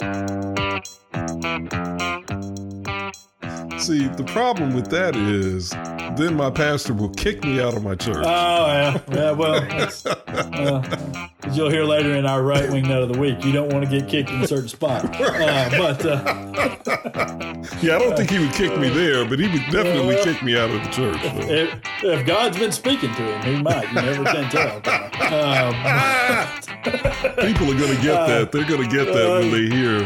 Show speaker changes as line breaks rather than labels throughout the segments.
Thank you. See, the problem with that is then my pastor will kick me out of my church.
Oh, yeah. Yeah, well, uh, as you'll hear later in our right wing note of the week, you don't want to get kicked in a certain spot. Uh, but uh,
yeah, I don't think he would kick me there, but he would definitely
well,
kick me out of the church.
If, if, God's been speaking to him, he might. You never can tell.
Um, People are going to get that. They're going to get that when they hear.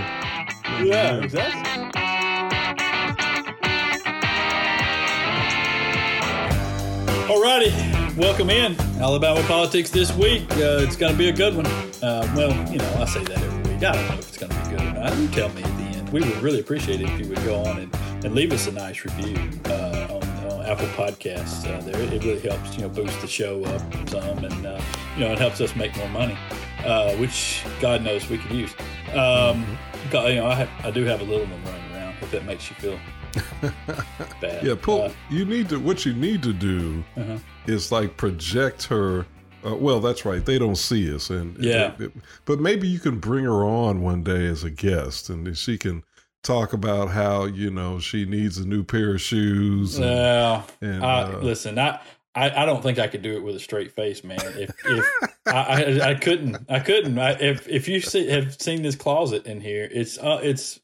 Yeah, exactly. Alrighty, welcome in Alabama politics this week. Uh, it's going to be a good one. Uh, well, you know, I say that every week. I don't know if it's going to be good or not. You tell me at the end. We would really appreciate it if you would go on and, and leave us a nice review uh, on, Apple Podcasts. Uh, there, it really helps you know boost the show up some, and uh, you know it helps us make more money, uh, which God knows we could use. Um. You know, I, have, I do have a little one running around. If that makes you feel Bad.
Yeah, pull. Uh, you need to. What you need to do uh-huh. is like project her. Uh, well, that's right. They don't see us, and
yeah.
It, it, but maybe you can bring her on one day as a guest, and she can talk about how you know she needs a new pair of shoes.
Yeah. And, uh, listen, I. I, I don't think I could do it with a straight face, man. If, if I, I, I couldn't, I couldn't. I, if if you see, have seen this closet in here, it's uh, it's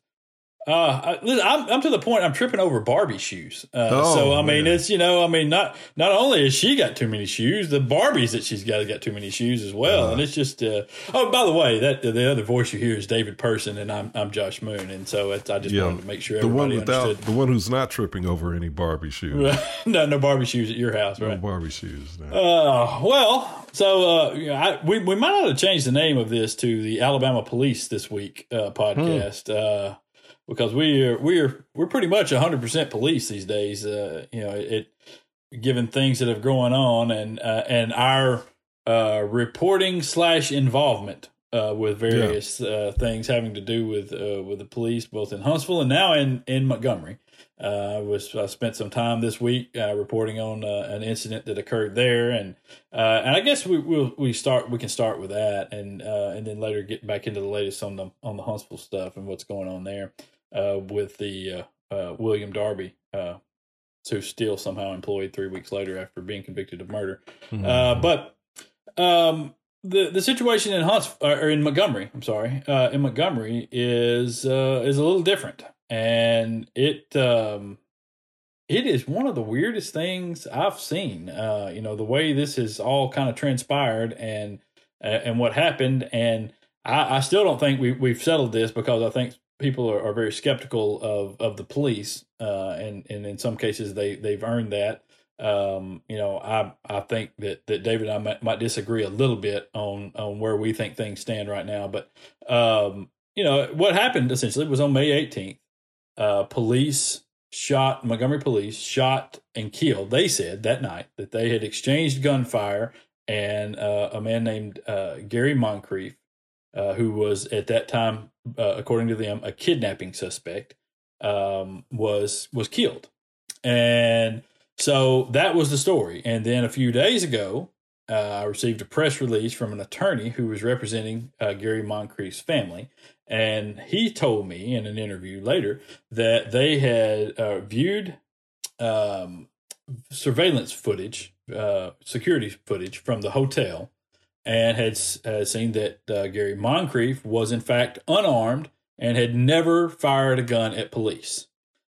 uh, I, I'm, I'm to the point I'm tripping over Barbie shoes. Uh, oh, so I mean, it's you know, I mean, not not only has she got too many shoes, the Barbies that she's got got too many shoes as well, uh, and it's just. Uh, oh, by the way, that the other voice you hear is David Person, and I'm I'm Josh Moon, and so I just yeah, wanted to make sure
the one without
understood.
the one who's not tripping over any Barbie shoes.
no, no Barbie shoes at your house, right?
No Barbie shoes. No.
Uh, well, so uh, I, we we might have changed the name of this to the Alabama Police this week uh, podcast. Hmm. Uh, because we are we're we're pretty much 100% police these days uh, you know it given things that have going on and uh, and our uh, reporting slash involvement uh, with various yeah. Uh, things having to do with uh, with the police both in Huntsville and now in in Montgomery I was I spent some time this week reporting on an incident that occurred there and and I guess we we'll, we start we can start with that and and then later get back into the latest on the on the Huntsville stuff and what's going on there uh, with the uh, uh, William Darby, uh, who's still somehow employed three weeks later after being convicted of murder. Mm-hmm. Uh, but um, the the situation in Hunts or in Montgomery, I'm sorry, uh, in Montgomery is uh, is a little different, and it um, it is one of the weirdest things I've seen. Uh, you know, the way this has all kind of transpired and uh, and what happened, and I, I still don't think we we've settled this because I think people are, are very skeptical of of the police, uh, and and in some cases they they've earned that. Um, you know, I I think that that David and I might, might, disagree a little bit on on where we think things stand right now, but um, you know what happened essentially was on May 18th, uh, police shot Montgomery police shot and killed. They said that night that they had exchanged gunfire, and uh, a man named uh, Gary Moncrief uh, who was at that time, uh, according to them, a kidnapping suspect, um, was was killed, and so that was the story. And then a few days ago, uh, I received a press release from an attorney who was representing uh, Gary Moncrief's family, and he told me in an interview later that they had uh, viewed um, surveillance footage, uh, security footage from the hotel and had uh, seen that uh, Gary Moncrief was in fact unarmed and had never fired a gun at police.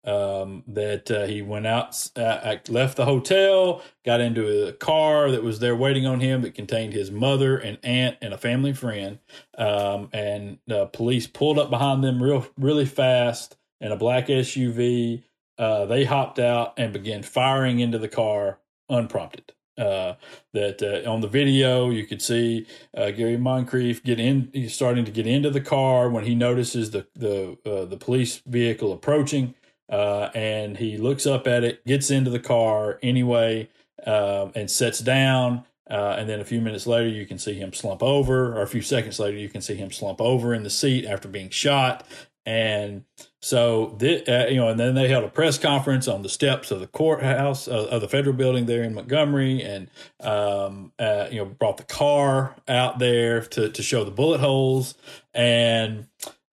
Um, that uh, he went out, uh, left the hotel, got into a car that was there waiting on him that contained his mother and aunt and a family friend. Um, and police pulled up behind them real, really fast in a black SUV. Uh, they hopped out and began firing into the car unprompted. Uh, that uh, on the video you could see uh, Gary Moncrief get in, he's starting to get into the car when he notices the the uh, the police vehicle approaching, uh, and he looks up at it, gets into the car anyway, um, and sets down. and then a few minutes later, you can see him slump over, or a few seconds later, you can see him slump over in the seat after being shot. And so, th- uh, you know, and then they held a press conference on the steps of the courthouse uh, of the federal building there in Montgomery, and um, uh, you know, brought the car out there to to show the bullet holes, and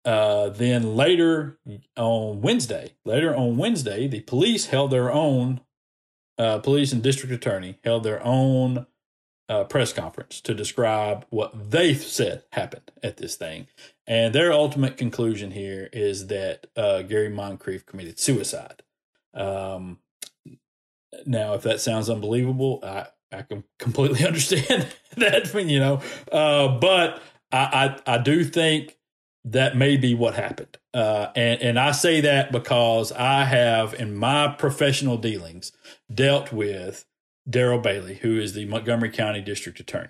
uh, then later on Wednesday, later on Wednesday, the police held their own, uh, police and district attorney held their own uh, press conference to describe what they said happened at this thing. And their ultimate conclusion here is that uh, Gary Moncrief committed suicide. Um, now, if that sounds unbelievable, I, I can completely understand that, you know, uh, but I, I, I do think that may be what happened. Uh, and, and I say that because I have, in my professional dealings, dealt with Daryl Bailey, who is the Montgomery County District Attorney.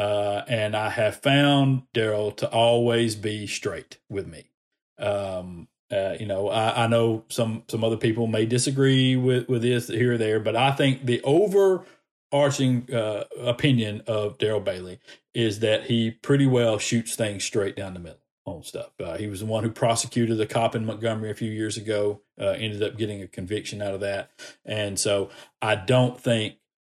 Uh, and I have found Daryl to always be straight with me. Um, uh, you know, I, I, know some some other people may disagree with with this here or there, but I think the overarching uh, opinion of Daryl Bailey is that he pretty well shoots things straight down the middle on stuff. Uh, he was the one who prosecuted a cop in Montgomery a few years ago. Uh, ended up getting a conviction out of that, and so I don't think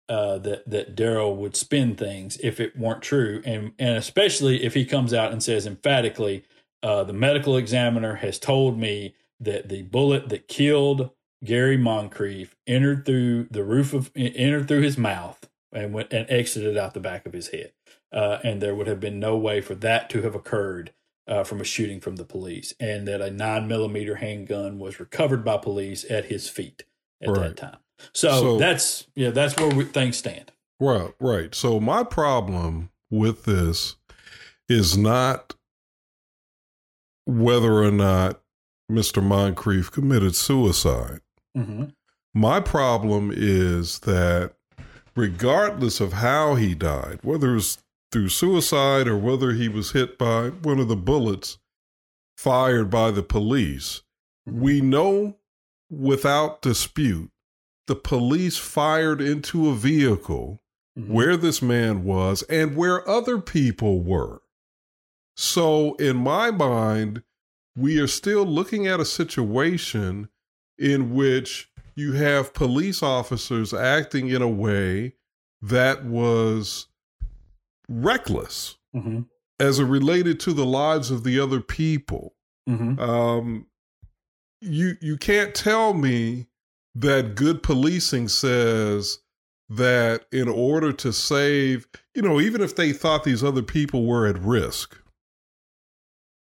uh, that that Daryl would spin things if it weren't true, and and especially if he comes out and says emphatically, uh, the medical examiner has told me that the bullet that killed Gary Moncrief entered through the roof of entered through his mouth and went and exited out the back of his head, uh, and there would have been no way for that to have occurred uh, from a shooting from the police, and that a nine millimeter handgun was recovered by police at his feet at right. that time. So, so, that's yeah, that's where we, things stand.
Right, right. So my problem with this is not whether or not Mr. Moncrief committed suicide. Mm-hmm. My problem is that regardless of how he died, whether it was through suicide or whether he was hit by one of the bullets fired by the police, we know without dispute the police fired into a vehicle mm-hmm. where this man was and where other people were. So, in my mind, we are still looking at a situation in which you have police officers acting in a way that was reckless mm-hmm. as it related to the lives of the other people. Mm-hmm. Um, you you can't tell me that good policing says that in order to save, you know, even if they thought these other people were at risk,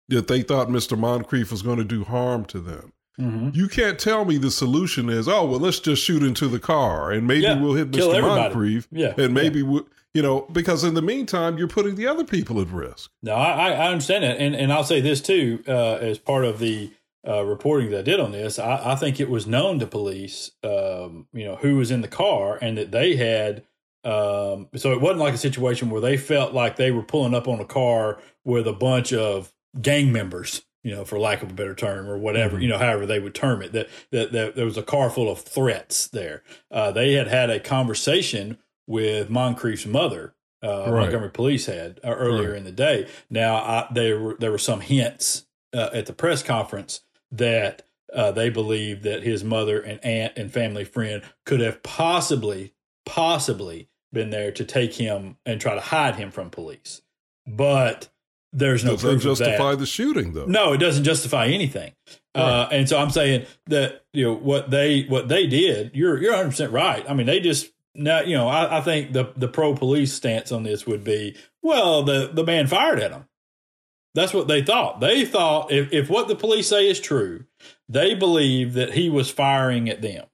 that they thought Mr. Moncrief was going to do harm to them. Mm-hmm. You can't tell me the solution is, oh, well, let's just shoot into the car and maybe yeah, we'll hit Mr. Moncrief. Yeah. And maybe yeah. we'll, you know, because in the meantime, you're putting the other people at risk.
No, I, I understand that. And, and I'll say this too, uh, as part of the uh, reporting that I did on this, I, I think it was known to police, um, you know, who was in the car and that they had. Um, so it wasn't like a situation where they felt like they were pulling up on a car with a bunch of gang members you know, for lack of a better term or whatever, mm-hmm. you know, however they would term it, that, that, that there was a car full of threats there. Uh, they had had a conversation with Moncrief's mother, uh, right. Montgomery police had uh, earlier right. in the day. Now, I, there were, there were some hints uh, at the press conference that uh, they believed that his mother and aunt and family friend could have possibly, possibly been there to take him and try to hide him from police. But there's no
does proof justify the shooting though.
No, it doesn't justify anything. Right. Uh, and so I'm saying that you know what they what they did. You're you're 100 percent right. I mean, they just now you know I, I think the the pro police stance on this would be well the the man fired at them. That's what they thought. They thought if if what the police say is true, they believe that he was firing at them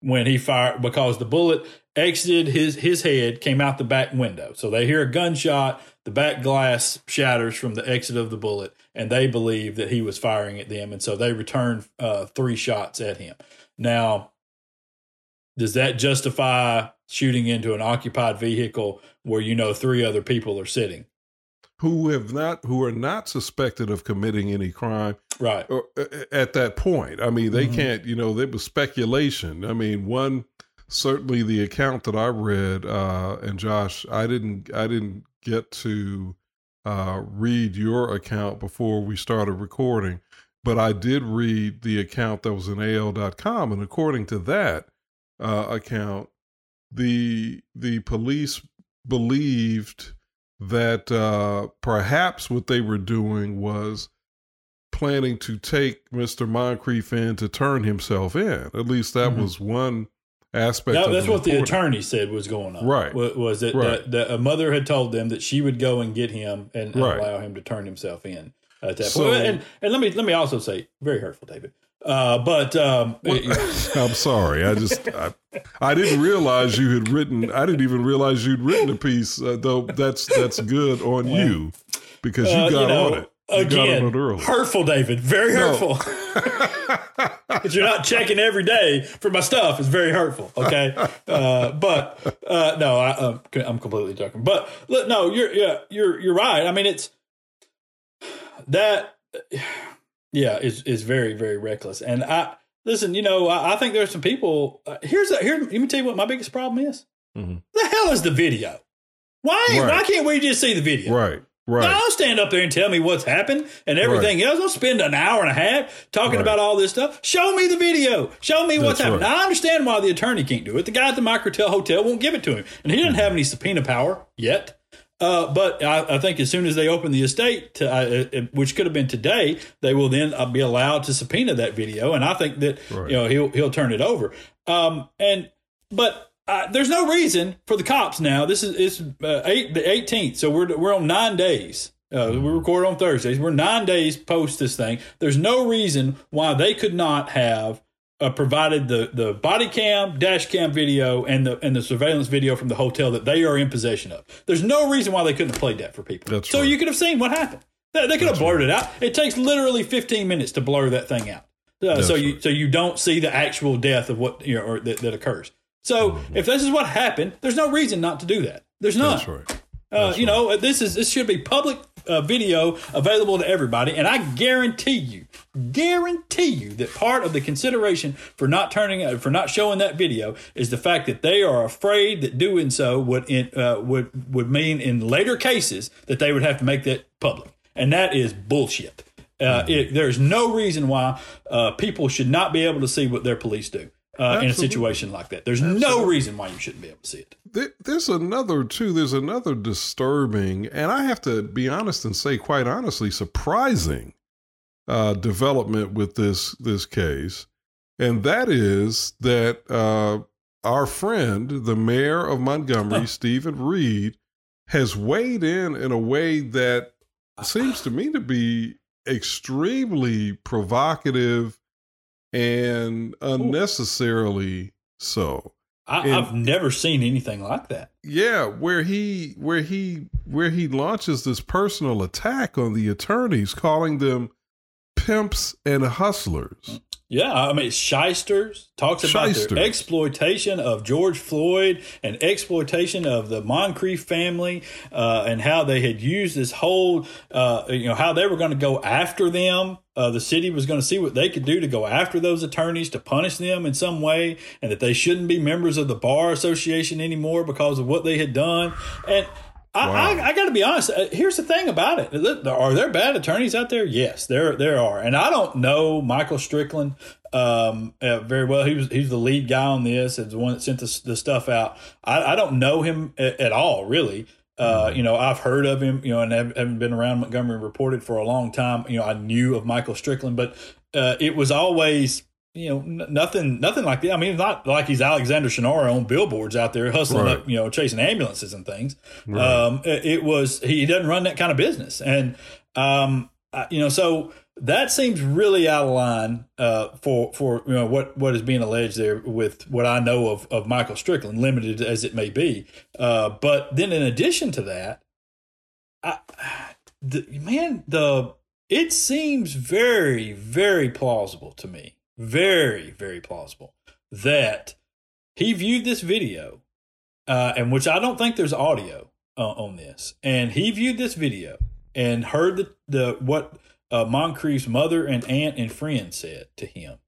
when he fired because the bullet exited his his head, came out the back window. So they hear a gunshot the back glass shatters from the exit of the bullet, and they believe that he was firing at them, and so they return uh, three shots at him. Now, does that justify shooting into an occupied vehicle where you know three other people are sitting?
Who have not, who are not suspected of committing any crime,
right?
Or, uh, at that point, I mean, they mm-hmm. can't. You know, there was speculation. I mean, one certainly the account that I read, uh, and Josh, I didn't, I didn't get to uh, read your account before we started recording, but I did read the account that was in AL.com, and according to that uh, account, the the police believed that uh, perhaps what they were doing was planning to take Mr. Moncrief in to turn himself in. At least that mm-hmm. was one aspect.
That, that's the what the attorney said was going on.
Right.
Was, was that, right. that, that, a mother had told them that she would go and get him and, and right. allow him to turn himself in at that so, point. And, and let me let me also say, very hurtful, David. Uh, but um,
I'm sorry. I just I, I, didn't realize you had written. I didn't even realize you'd written a piece. Uh, though that's that's good on yeah. you because you uh, got you know, on it. You
again, hurtful, David. Very hurtful. Because you're not checking every day for my stuff. It's very hurtful. Okay, uh, but uh, no, I, am um, completely joking. But look, no, you're yeah, you're you're right. I mean, it's that. Yeah, is is very very reckless. And I listen. You know, I, I think there's some people. Uh, here's a, here. Let me tell you what my biggest problem is. Mm-hmm. The hell is the video? Why right. why can't we just see the video?
Right. Right.
Now, I'll stand up there and tell me what's happened and everything right. else. I'll spend an hour and a half talking right. about all this stuff. Show me the video. Show me what's That's happened. Now, I understand why the attorney can't do it. The guy at the Microtel Hotel won't give it to him. And he doesn't mm-hmm. have any subpoena power yet. Uh, but I, I, think as soon as they open the estate, to, uh, which could have been today, they will then uh, be allowed to subpoena that video, and I think that right. you know he'll he'll turn it over. Um, and but uh, there's no reason for the cops now. This is it's uh, eight the 18th, so we're we're on nine days. Uh, we record on Thursdays. We're nine days post this thing. There's no reason why they could not have uh, provided the the body cam, dash cam video, and the and the surveillance video from the hotel that they are in possession of. There's no reason why they couldn't have played that for people. That's so right. you could have seen what happened. They, they could That's have blurred right. it out. It takes literally 15 minutes to blur that thing out. Uh, so you right. so you don't see the actual death of what you know or that, that occurs. So mm-hmm. if this is what happened, there's no reason not to do that. There's none. That's right. Uh, you know, this is this should be public uh, video available to everybody, and I guarantee you, guarantee you that part of the consideration for not turning uh, for not showing that video is the fact that they are afraid that doing so would uh, would would mean in later cases that they would have to make that public, and that is bullshit. Uh, mm-hmm. It, there's no reason why uh, people should not be able to see what their police do uh, in a situation like that. There's Absolutely. no reason why you shouldn't be able to see it.
There's another too. There's another disturbing, and I have to be honest and say, quite honestly, surprising uh, development with this this case, and that is that uh, our friend, the mayor of Montgomery, Steven Reed, has weighed in in a way that seems to me to be extremely provocative and unnecessarily so.
I, have never seen anything like that.
Yeah, where he where he where he launches this personal attack on the attorneys, calling them pimps and hustlers.
Yeah, I mean, shysters talks about shysters. their exploitation of George Floyd and exploitation of the Moncrief family, uh, and how they had used this whole, uh, you know, how they were going to go after them. Uh, the city was going to see what they could do to go after those attorneys to punish them in some way, and that they shouldn't be members of the bar association anymore because of what they had done. And wow. I, I got to be honest. Uh, here's the thing about it: are there bad attorneys out there? Yes, there there are, and I don't know Michael Strickland um, uh, very well. He was he's the lead guy on this, and the one that sent the, the stuff out. I, I don't know him at, at all, really. Uh, mm-hmm. you know, I've heard of him, you know, and haven't been around Montgomery reported for a long time. You know, I knew of Michael Strickland, but uh, it was always you know, n- nothing, nothing like that. I mean, it's not like he's Alexander Shunnarah on billboards out there hustling right. up, you know, chasing ambulances and things. Right. Um, it, it, was he doesn't run that kind of business, and um, you know, so that seems really out of line uh, for for you know what what is being alleged there with what I know of of Michael Strickland, limited as it may be. Uh, but then, in addition to that, I, the, man, the it seems very very plausible to me very, very plausible that he viewed this video, uh, and which I don't think there's audio uh, on this, and he viewed this video and heard the, the what uh, Moncrief's mother and aunt and friend said to him,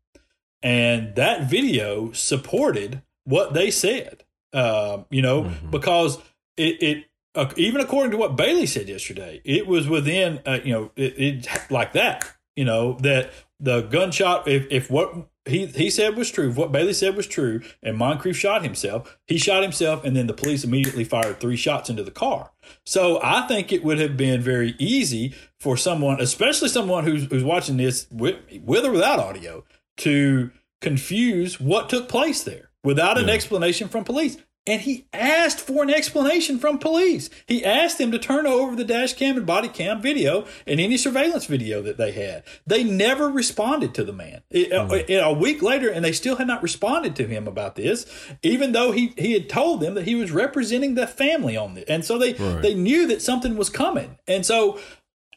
and that video supported what they said. Uh, you know, mm-hmm. because it, it uh, even according to what Bailey said yesterday, it was within, uh, you know, it, it, like that, you know, that the gunshot, if, if what he he said was true, what Bailey said was true, and Moncrief shot himself. He shot himself, and then the police immediately fired three shots into the car. So I think it would have been very easy for someone, especially someone who's who's watching this with, with or without audio, to confuse what took place there without an yeah. explanation from police. And he asked for an explanation from police. He asked them to turn over the dash cam and body cam video and any surveillance video that they had. They never responded to the man. Mm-hmm. A, week later, and they still had not responded to him about this, even though he, he had told them that he was representing the family on this. And so they, right. they knew that something was coming. And so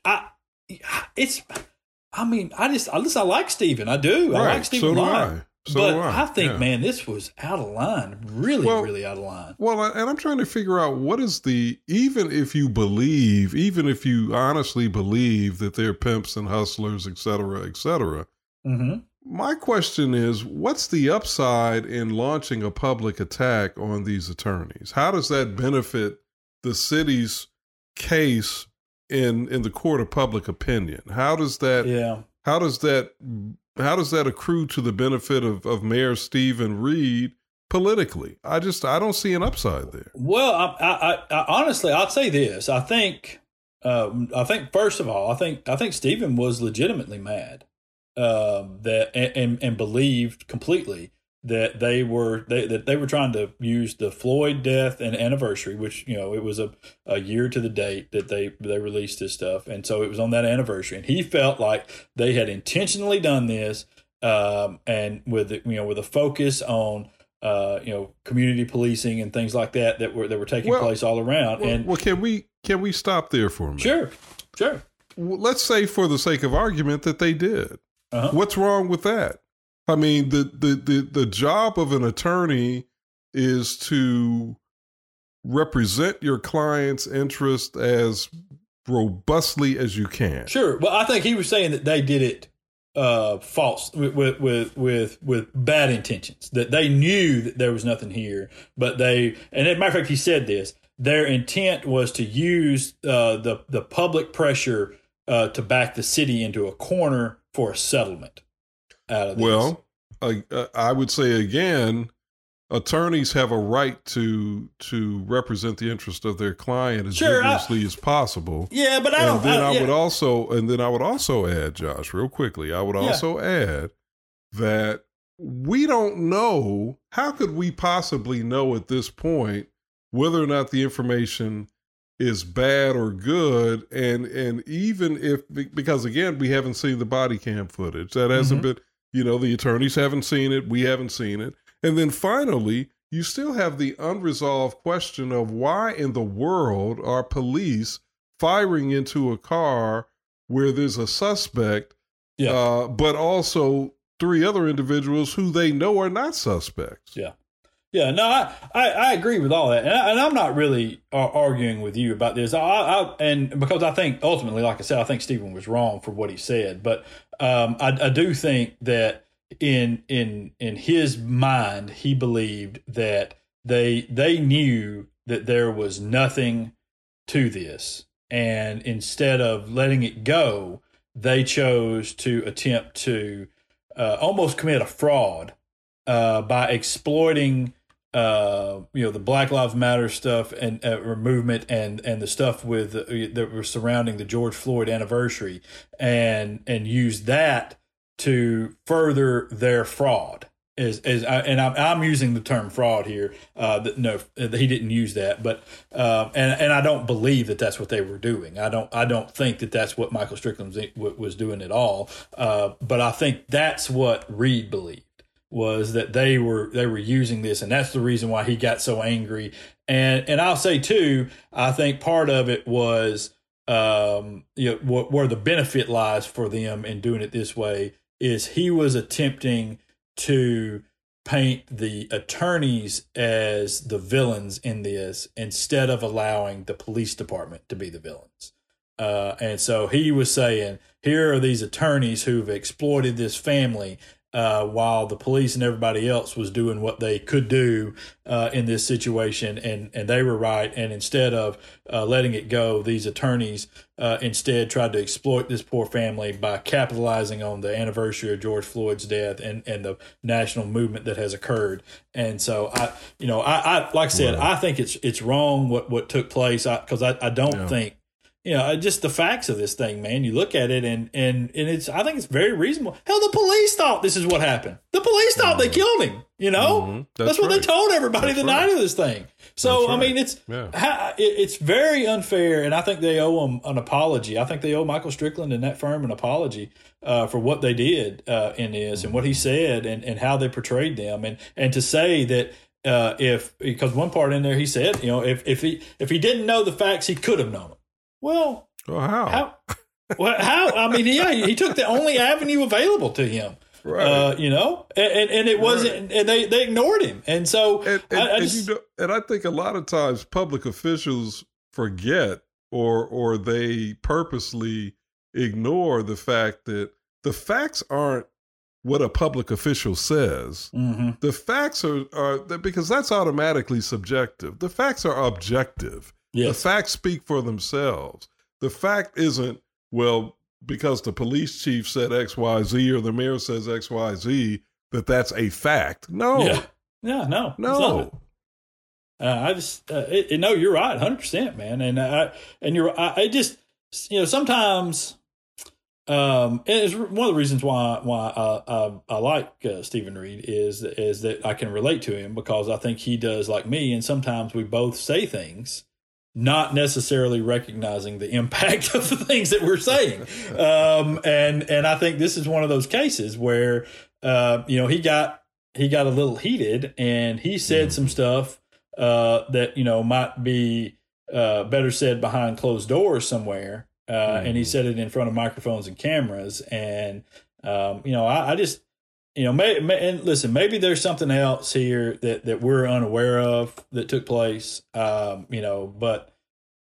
I, it's, I mean, I just, I just, I like Steven. I do. Right. I like Steven so I. So but I. I think, yeah. man, this was out of line. Really, well, really out of line.
Well, and I'm trying to figure out what is the even if you believe, even if you honestly believe that they're pimps and hustlers, et cetera, et cetera. Mm-hmm. My question is, what's the upside in launching a public attack on these attorneys? How does that benefit the city's case in in the court of public opinion? How does that? Yeah. How does that how does that accrue to the benefit of, of Mayor Steven Reed politically? I just I don't see an upside there.
Well, I, I, I honestly I'd say this. I think uh, I think first of all, I think I think Steven was legitimately mad uh, that and, and believed completely that they were they, that they were trying to use the Floyd death and anniversary, which you know it was a, a year to the date that they they released this stuff, and so it was on that anniversary, and he felt like they had intentionally done this, um, and with you know with a focus on uh, you know community policing and things like that that were that were taking well, place all around.
Well,
and
well, can we can we stop there for a minute?
Sure, sure.
let's say for the sake of argument that they did. Uh-huh. What's wrong with that? I mean, the, the, the, the job of an attorney is to represent your client's interest as robustly as you can.
Sure. Well, I think he was saying that they did it uh, false with, with with with bad intentions. That they knew that there was nothing here, but they and as a matter of fact, he said this. Their intent was to use uh, the the public pressure uh, to back the city into a corner for a settlement
out of this. Well, I, I would say again, attorneys have a right to to represent the interest of their client as sure, vigorously I, as possible.
Yeah, but I
and
then
I,
I
would also and then I would also add, Josh, real quickly, I would also yeah. add that we don't know how could we possibly know at this point whether or not the information is bad or good and and even if because again we haven't seen the body cam footage that hasn't mm-hmm. been you know, the attorneys haven't seen it, we haven't seen it. And then finally, you still have the unresolved question of why in the world are police firing into a car where there's a suspect, yeah. uh, but also three other individuals who they know are not suspects.
Yeah. Yeah, no, I, I, I, agree with all that, and, I, am not really arguing with you about this. I, I, and because I think ultimately, like I said, I think Steven was wrong for what he said, but um, I, I do think that in in in his mind, he believed that they they knew that there was nothing to this, and instead of letting it go, they chose to attempt to uh, almost commit a fraud uh, by exploiting uh, you know the Black Lives Matter stuff and uh, movement and and the stuff with uh, that were surrounding the George Floyd anniversary and and use that to further their fraud. Is, is and I'm, I'm using the term fraud here. Uh, that, no, he didn't use that, but um, and and I don't believe that that's what they were doing. I don't I don't think that that's what Michael Strickland was doing at all. Uh, but I think that's what Reed believed was that they were they were using this and that's the reason why he got so angry. And and I'll say too I think part of it was um you know wh- where the benefit lies for them in doing it this way is he was attempting to paint the attorneys as the villains in this instead of allowing the police department to be the villains. Uh, and so he was saying here are these attorneys who've exploited this family uh, while the police and everybody else was doing what they could do uh, in this situation, and and they were right. And instead of uh, letting it go, these attorneys uh, instead tried to exploit this poor family by capitalizing on the anniversary of George Floyd's death and and the national movement that has occurred. And so I, you know, I, I like I said, right. I think it's it's wrong what what took place because I, I, I don't yeah. think you know, just the facts of this thing, man. You look at it and and and it's I think it's very reasonable. Hell, the police thought this is what happened. The police thought mm-hmm. they killed him. You know, mm-hmm. that's, that's, what right. they told everybody that's the right. night of this thing. So right. I mean, it's yeah. it's very unfair, and I think they owe him an apology. I think they owe Michael Strickland and that firm an apology uh, for what they did uh, in this and what he said and, and how they portrayed them, and and to say that. Uh, if because one part in there he said, you know, if if he if he didn't know the facts, he could have known them. Well,
well how?
How? well, how? I mean, yeah, he took the only avenue available to him. Right. Uh, you know, and, and, and it wasn't, right. and they, they ignored him. And so,
and, and, I, I just, you know, and I think a lot of times public officials forget or, or they purposely ignore the fact that the facts aren't what a public official says. Mm-hmm. The facts are, are because that's automatically subjective. The facts are objective. Yes. The facts speak for themselves. The fact isn't, well, because the police chief said XYZ or the mayor says XYZ, that that's a fact. No.
Yeah. Yeah, no.
No.
Uh, I just, uh, it, it, no, you're right, 100%, man. And I, and you're, I, I just, you know, sometimes, um, it's one of the reasons why why I, I, I like uh, Steven Reed is is that I can relate to him because I think he does like me, and sometimes we both say things not necessarily recognizing the impact of the things that we're saying. Um, and and I think this is one of those cases where uh, you know he got he got a little heated and he said some stuff uh, that you know might be uh, better said behind closed doors somewhere. mm And he said it in front of microphones and cameras. And um, you know, I, I just you know, may, may, and listen, maybe there's something else here that, that we're unaware of that took place. Um, you know, but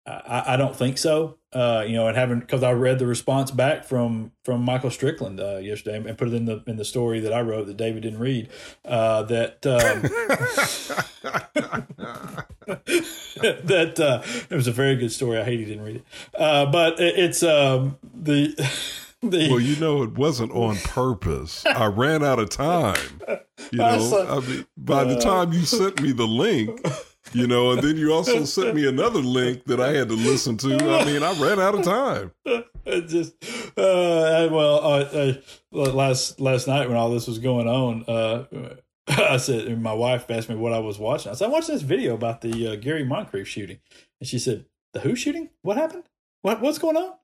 I, I don't think so. Uh, you know, and having because I read the response back from from Michael Strickland uh, yesterday and put it in the in the story that I wrote that David didn't read. Uh, that um, that uh, it was a very good story. I hate he didn't read it, uh, but it, it's um, the. The,
well, you know, it wasn't on purpose. I ran out of time. You know, I mean, by the time you sent me the link, you know, and then you also sent me another link that I had to listen to. I mean, I ran out of time.
It just, uh, well, uh, uh, last last night when all this was going on, uh, I said, and my wife asked me what I was watching. I said, I'm watching this video about the uh, Gary Moncrief shooting, and she said, "The who shooting? What happened? What what's going on?"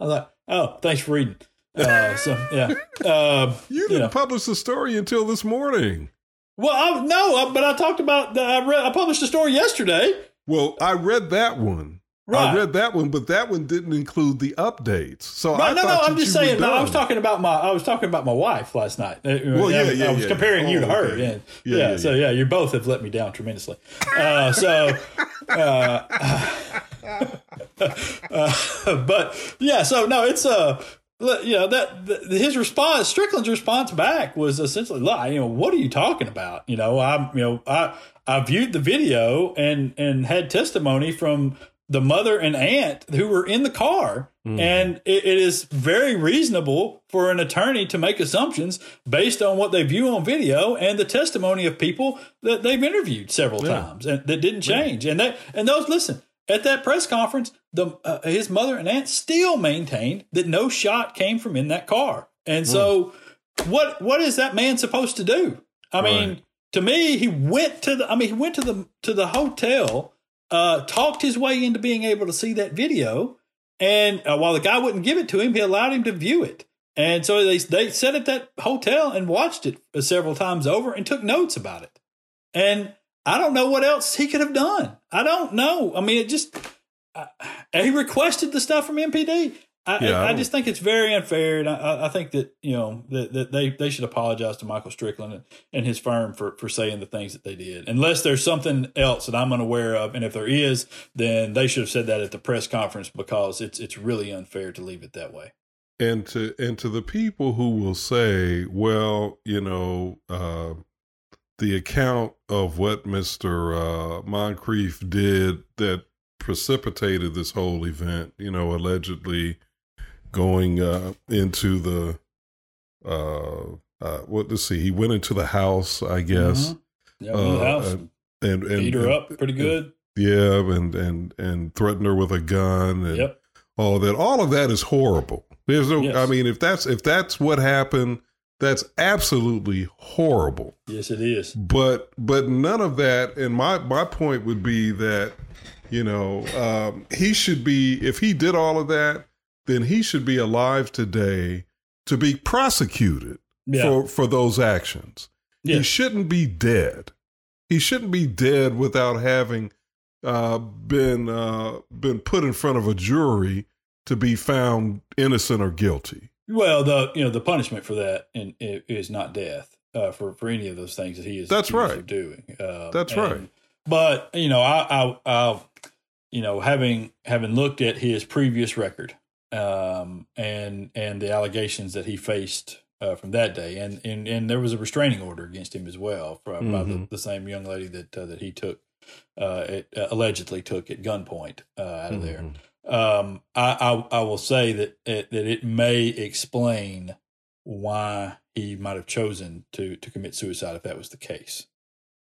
I was like, "Oh, thanks for reading." Uh, so yeah,
uh, you didn't you know. publish the story until this morning.
Well, I, no, but I talked about. I read. I published a story yesterday.
Well, I read that one. Right. I read that one, but that one didn't include the updates. So right, I no, no, I'm just saying. No,
I was talking about my. I was talking about my wife last night. Uh, well, yeah, yeah, I was yeah, comparing yeah. you to oh, her. Okay. And, yeah, yeah, So yeah, you both have let me down tremendously. Uh, so, uh, but yeah, so no, it's uh you know that the, his response strickland's response back was essentially lie, you know what are you talking about you know i you know i i viewed the video and and had testimony from the mother and aunt who were in the car mm. and it, it is very reasonable for an attorney to make assumptions based on what they view on video and the testimony of people that they've interviewed several yeah. times and that didn't change yeah. and that and those listen at that press conference, the uh, his mother and aunt still maintained that no shot came from in that car. And so, mm. what what is that man supposed to do? I right. mean, to me, he went to the. I mean, he went to the to the hotel, uh, talked his way into being able to see that video, and uh, while the guy wouldn't give it to him, he allowed him to view it. And so they they sat at that hotel and watched it several times over and took notes about it. And I don't know what else he could have done. I don't know. I mean, it just uh, he requested the stuff from MPD. I, yeah, I, I, just think it's very unfair, and I, I think that you know that, that, they they should apologize to Michael Strickland and, and, his firm for for saying the things that they did. Unless there's something else that I'm unaware of, and if there is, then they should have said that at the press conference because it's it's really unfair to leave it that way.
and to and to the people who will say, well, you know, uh, the account of what Mister uh, Moncrief did that precipitated this whole event, you know, allegedly going uh, into the uh, uh, what let's see, he went into the house, I guess.
Mm-hmm. Yeah, uh, the house and, and, and beat her and, up pretty good.
yeah, and and and threatened her with a gun and yep. all of that. All of that is horrible. There's no. Yes. I mean, if that's if that's what happened, that's absolutely horrible.
Yes, it is.
But but none of that. And my my point would be that you know um, he should be if he did all of that, then he should be alive today to be prosecuted yeah. for for those actions. Yeah. He shouldn't be dead. He shouldn't be dead without having uh, been uh, been put in front of a jury to be found innocent or guilty.
Well, the you know the punishment for that in, is not death uh, for for any of those things that he is.
That's right.
Doing.
Um, That's and, right.
But you know, I, I, I, you know, having having looked at his previous record, um, and and the allegations that he faced uh, from that day, and, and and there was a restraining order against him as well from mm-hmm. by the, the, same young lady that uh, that he took, uh, it, uh, allegedly took at gunpoint uh, out of mm-hmm. there. Um, I, I, I will say that it, that it may explain why he might have chosen to to commit suicide if that was the case.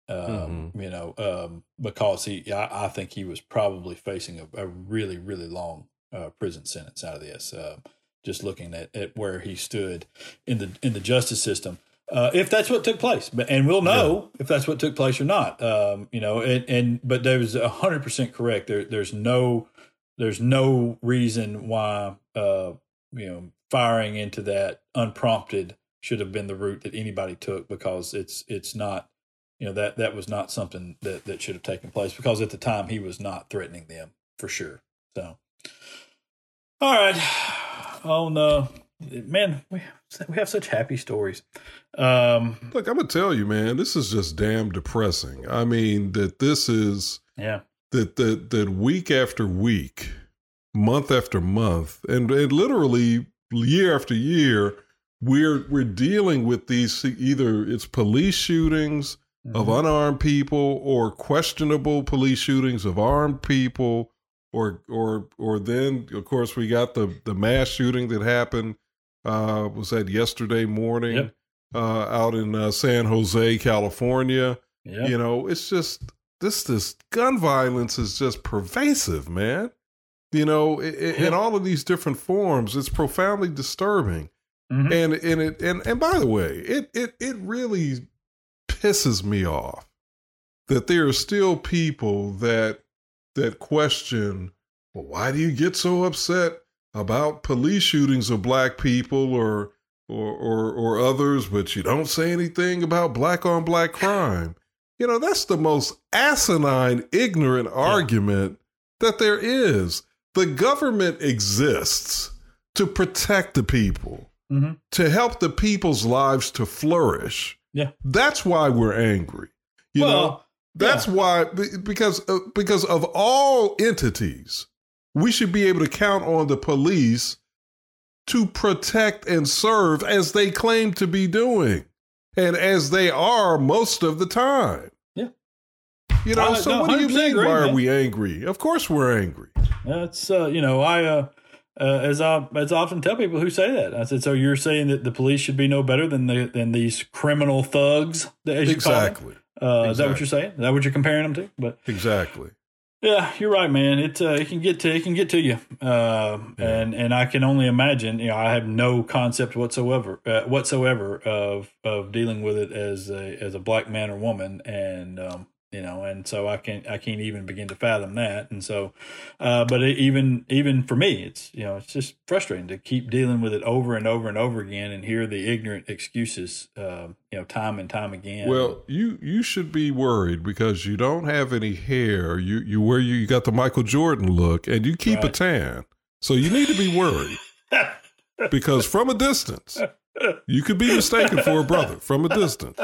Um, mm-hmm. You know, um, because he, I, I, think he was probably facing a, a really, really long uh, prison sentence out of this. Uh, just looking at, at where he stood in the in the justice system. Uh, if that's what took place, but and we'll know yeah. if that's what took place or not. Um, you know, and, and but was hundred percent correct. There, there's no there's no reason why uh, you know firing into that unprompted should have been the route that anybody took because it's it's not you know that that was not something that that should have taken place because at the time he was not threatening them for sure. So, all right on uh man, we we have such happy stories. Um
Look, I'm gonna tell you, man, this is just damn depressing. I mean, that this is
yeah
that that that week after week, month after month, and, and literally year after year, we're we're dealing with these either it's police shootings mm-hmm. of unarmed people or questionable police shootings of armed people or or or then of course we got the the mass shooting that happened uh was that yesterday morning yep. uh out in uh, San Jose California yep. you know it's just this this gun violence is just pervasive man you know it, it, in all of these different forms it's profoundly disturbing mm-hmm. and and it and and by the way it it it really pisses me off that there are still people that that question, well, why do you get so upset about police shootings of black people or or or, or others, but you don't say anything about black on black crime? You know, that's the most asinine, ignorant yeah. argument that there is. The government exists to protect the people, mm-hmm. to help the people's lives to flourish.
Yeah.
That's why we're angry. You well, know, that's yeah. why because uh, because of all entities, we should be able to count on the police to protect and serve as they claim to be doing and as they are most of the time. You know, so no, what do you mean agree, why man. are we angry? Of course we're angry.
That's uh, you know, I uh, uh, as I as I often tell people who say that, I said, so you're saying that the police should be no better than the than these criminal thugs?
exactly.
Uh, exactly. Is that what you're saying? Is that what you're comparing them to? But
exactly.
Yeah, you're right, man. It uh, it can get to it can get to you, uh, yeah. and and I can only imagine. You know, I have no concept whatsoever uh, whatsoever of of dealing with it as a as a black man or woman, and um, you know and so i can't i can't even begin to fathom that. And so uh, but it, even even for me it's you know it's just frustrating to keep dealing with it over and over and over again and hear the ignorant excuses uh, you know time and time again.
Well you you should be worried because you don't have any hair. You you wear you, you got the michael jordan look and you keep right. a tan. So you need to be worried because from a distance you could be mistaken for a brother from a distance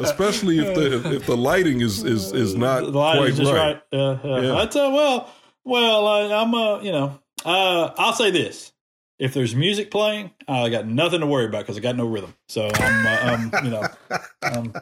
especially if the if the lighting is is is not the quite is right.
right. Uh, uh, yeah. I tell well, well, I, am uh, you know, uh, I'll say this: if there's music playing, I got nothing to worry about because I got no rhythm. So I'm, uh, I'm you know, um,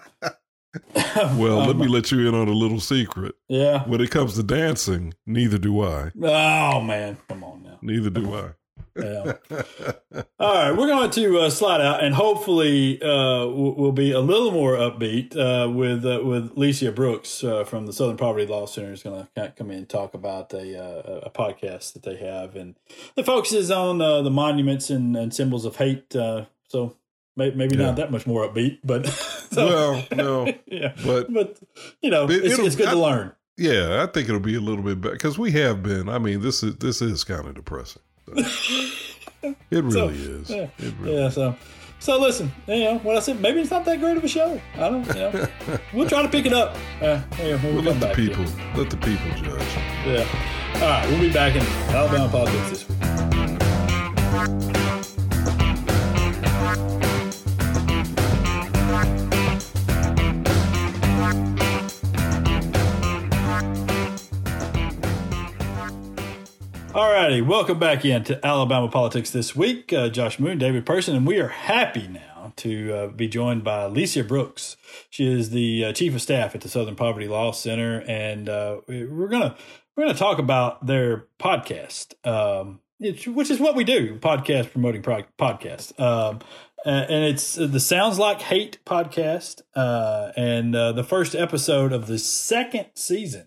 well, let me let you in on a little secret.
Yeah.
When it comes to dancing, neither do I.
Oh man, come on now.
Neither do I.
Yeah. All right, we're going to uh, slide out, and hopefully, uh, we'll be a little more upbeat uh, with uh, with Lecia Brooks uh, from the Southern Poverty Law Center is going to come in and talk about a, uh, a podcast that they have, and the focus is on the monuments and, and, symbols of hate. so maybe yeah. not that much more upbeat, but
so, well, no,
yeah, but but you know, it, it's, it's, good I, to learn.
Yeah, I think it'll be a little bit better because we have been. I mean, this is this is kind of depressing. It really so, is.
Yeah,
really
yeah. So, so listen. You know what I said? Maybe it's not that great of a show. I don't. You know, we'll try to pick it up. Uh, when
we'll let the people here. let the people judge.
Yeah. All right. We'll be back in Alabama politics this week. All righty, welcome back into Alabama politics this week. Uh, Josh Moon, David Person, and we are happy now to uh, be joined by Lecia Brooks. She is the uh, chief of staff at the Southern Poverty Law Center, and uh, we're gonna we're gonna talk about their podcast, um, which is what we do: podcast promoting pro- podcast. Um, and it's the Sounds Like Hate podcast, uh, and uh, the first episode of the second season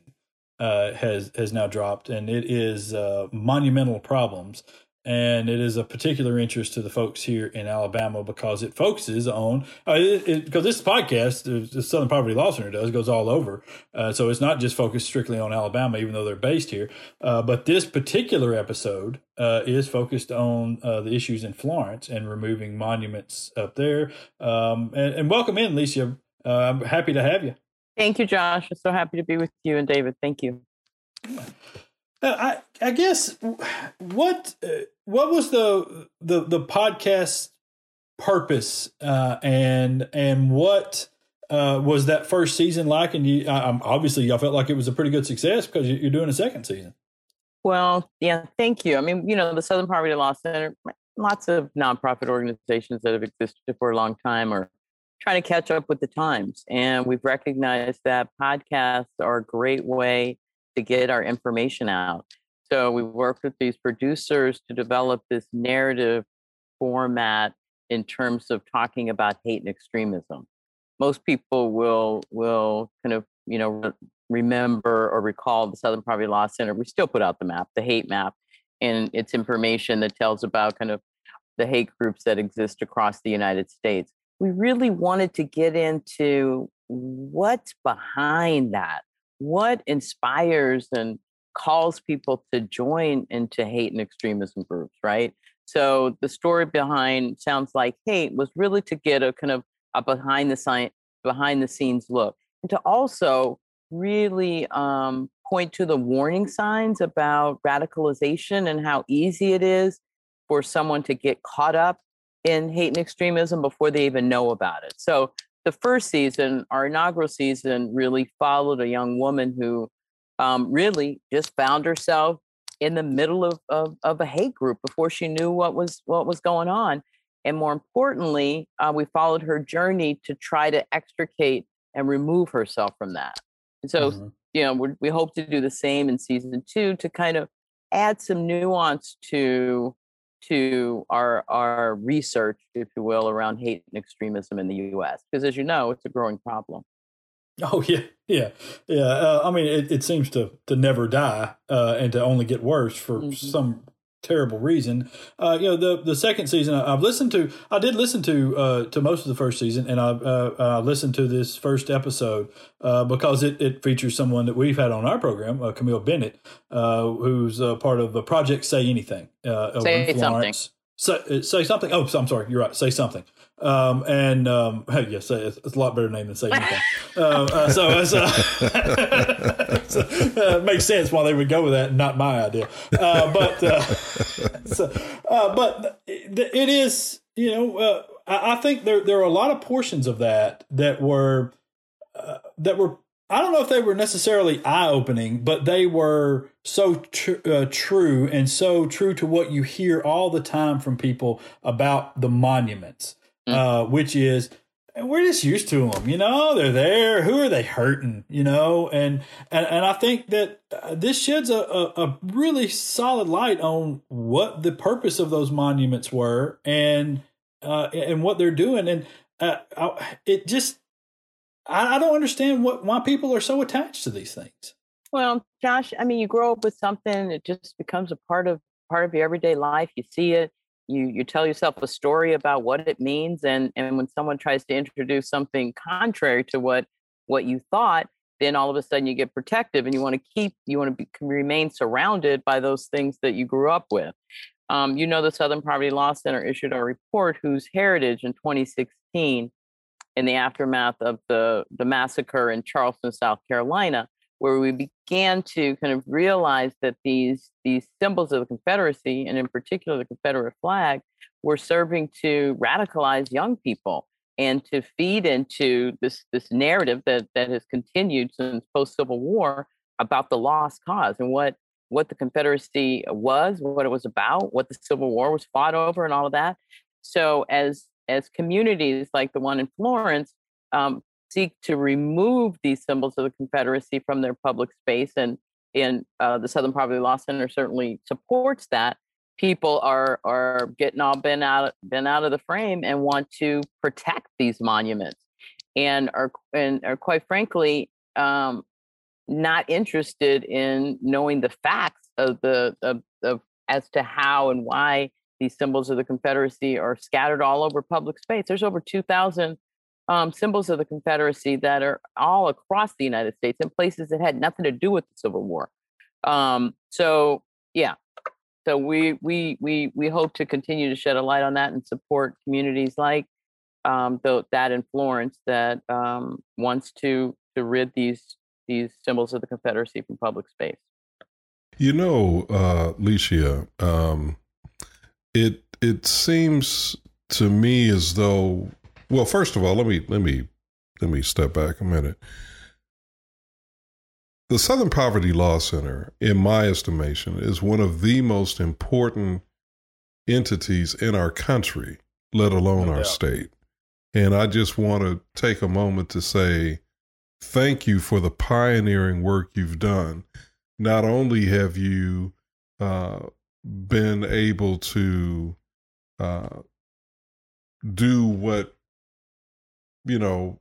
uh, has has now dropped, and it is uh, monumental problems, and it is a particular interest to the folks here in Alabama because it focuses on uh, because this podcast, the Southern Poverty Law Center does goes all over, uh, so it's not just focused strictly on Alabama, even though they're based here. Uh, but this particular episode uh, is focused on the issues in Florence and removing monuments up there. Um, and, and welcome in, Lecia. I'm happy to have you.
Thank you, Josh. I'm so happy to be with you and David. Thank you.
Uh, I I guess what uh, what was the the the podcast purpose uh, and and what uh, was that first season like? And you um, obviously y'all felt like it was a pretty good success because you're doing a second season.
Well, yeah, thank you. I mean, you know, the Southern Poverty Law Center, lots of nonprofit organizations that have existed for a long time are trying to catch up with the times. And we've recognized that podcasts are a great way to get our information out. So we worked with these producers to develop this narrative format in terms of talking about hate and extremism. Most people will will kind of you know remember or recall the Southern Poverty Law Center. We still put out the map, the hate map, and it's information that tells about kind of the hate groups that exist across the United States we really wanted to get into what's behind that, what inspires and calls people to join into hate and extremism groups, right? So the story behind Sounds Like Hate was really to get a kind of a behind the science, behind the scenes look, and to also really um, point to the warning signs about radicalization and how easy it is for someone to get caught up in hate and extremism before they even know about it. So the first season, our inaugural season, really followed a young woman who um, really just found herself in the middle of, of, of, a hate group before she knew what was what was going on. And more importantly, uh, we followed her journey to try to extricate and remove herself from that. And so, mm-hmm. you know, we hope to do the same in season two to kind of add some nuance to to our our research, if you will, around hate and extremism in the U.S. Because as you know, it's a growing problem.
Oh yeah, yeah, yeah. Uh, I mean, it, it seems to to never die uh, and to only get worse for mm-hmm. some terrible reason. Uh, you know, the the second season I've listened to. I did listen to uh, to most of the first season, and I uh, uh listened to this first episode uh, because it, it features someone that we've had on our program, uh, Camille Bennett, who's part of the Project Say Anything.
Say something.
Say, say something. Oh, I'm sorry. You're right. Say something. Um, and um, yes, it's, it's, a lot better name than say anything. uh, uh, so uh, so, uh, it makes sense why they would go with that, not my idea. Uh, but uh, so, but it is, you know, I, I, think there there are a lot of portions of that that were that were I don't know if they were necessarily eye opening, but they were so tr- uh, true and so true to what you hear all the time from people about the monuments, mm. uh, which is we're just used to them, you know. They're there. Who are they hurting, you know? And and and I think that uh, this sheds a, a, a really solid light on what the purpose of those monuments were and uh, and what they're doing. And uh, it just I, I don't understand what why people are so attached to these things.
Well, Josh, I mean, you grow up with something; it just becomes a part of part of your everyday life. You see it, you you tell yourself a story about what it means, and and when someone tries to introduce something contrary to what what you thought, then all of a sudden you get protective, and you want to keep you want to be, remain surrounded by those things that you grew up with. Um, you know, the Southern Poverty Law Center issued a report whose heritage in 2016 in the aftermath of the, the massacre in Charleston, South Carolina, where we began to kind of realize that these, these symbols of the Confederacy, and in particular the Confederate flag, were serving to radicalize young people and to feed into this, this narrative that, that has continued since post Civil War about the lost cause and what, what the Confederacy was, what it was about, what the Civil War was fought over, and all of that. So, as as communities like the one in Florence um, seek to remove these symbols of the Confederacy from their public space, and and uh, the Southern Poverty Law Center certainly supports that. People are are getting all been out been out of the frame and want to protect these monuments, and are and are quite frankly um, not interested in knowing the facts of the of, of as to how and why these symbols of the Confederacy are scattered all over public space. There's over 2,000 um, symbols of the Confederacy that are all across the United States in places that had nothing to do with the Civil War. Um, so yeah, so we we we we hope to continue to shed a light on that and support communities like um, the, that in Florence that um, wants to to rid these these symbols of the Confederacy from public space.
You know, uh, Lecia, um, it it seems to me as though well first of all let me let me let me step back a minute. The southern poverty law center in my estimation is one of the most important entities in our country let alone our state. And i just want to take a moment to say thank you for the pioneering work you've done. Not only have you uh, been able to uh, do what you know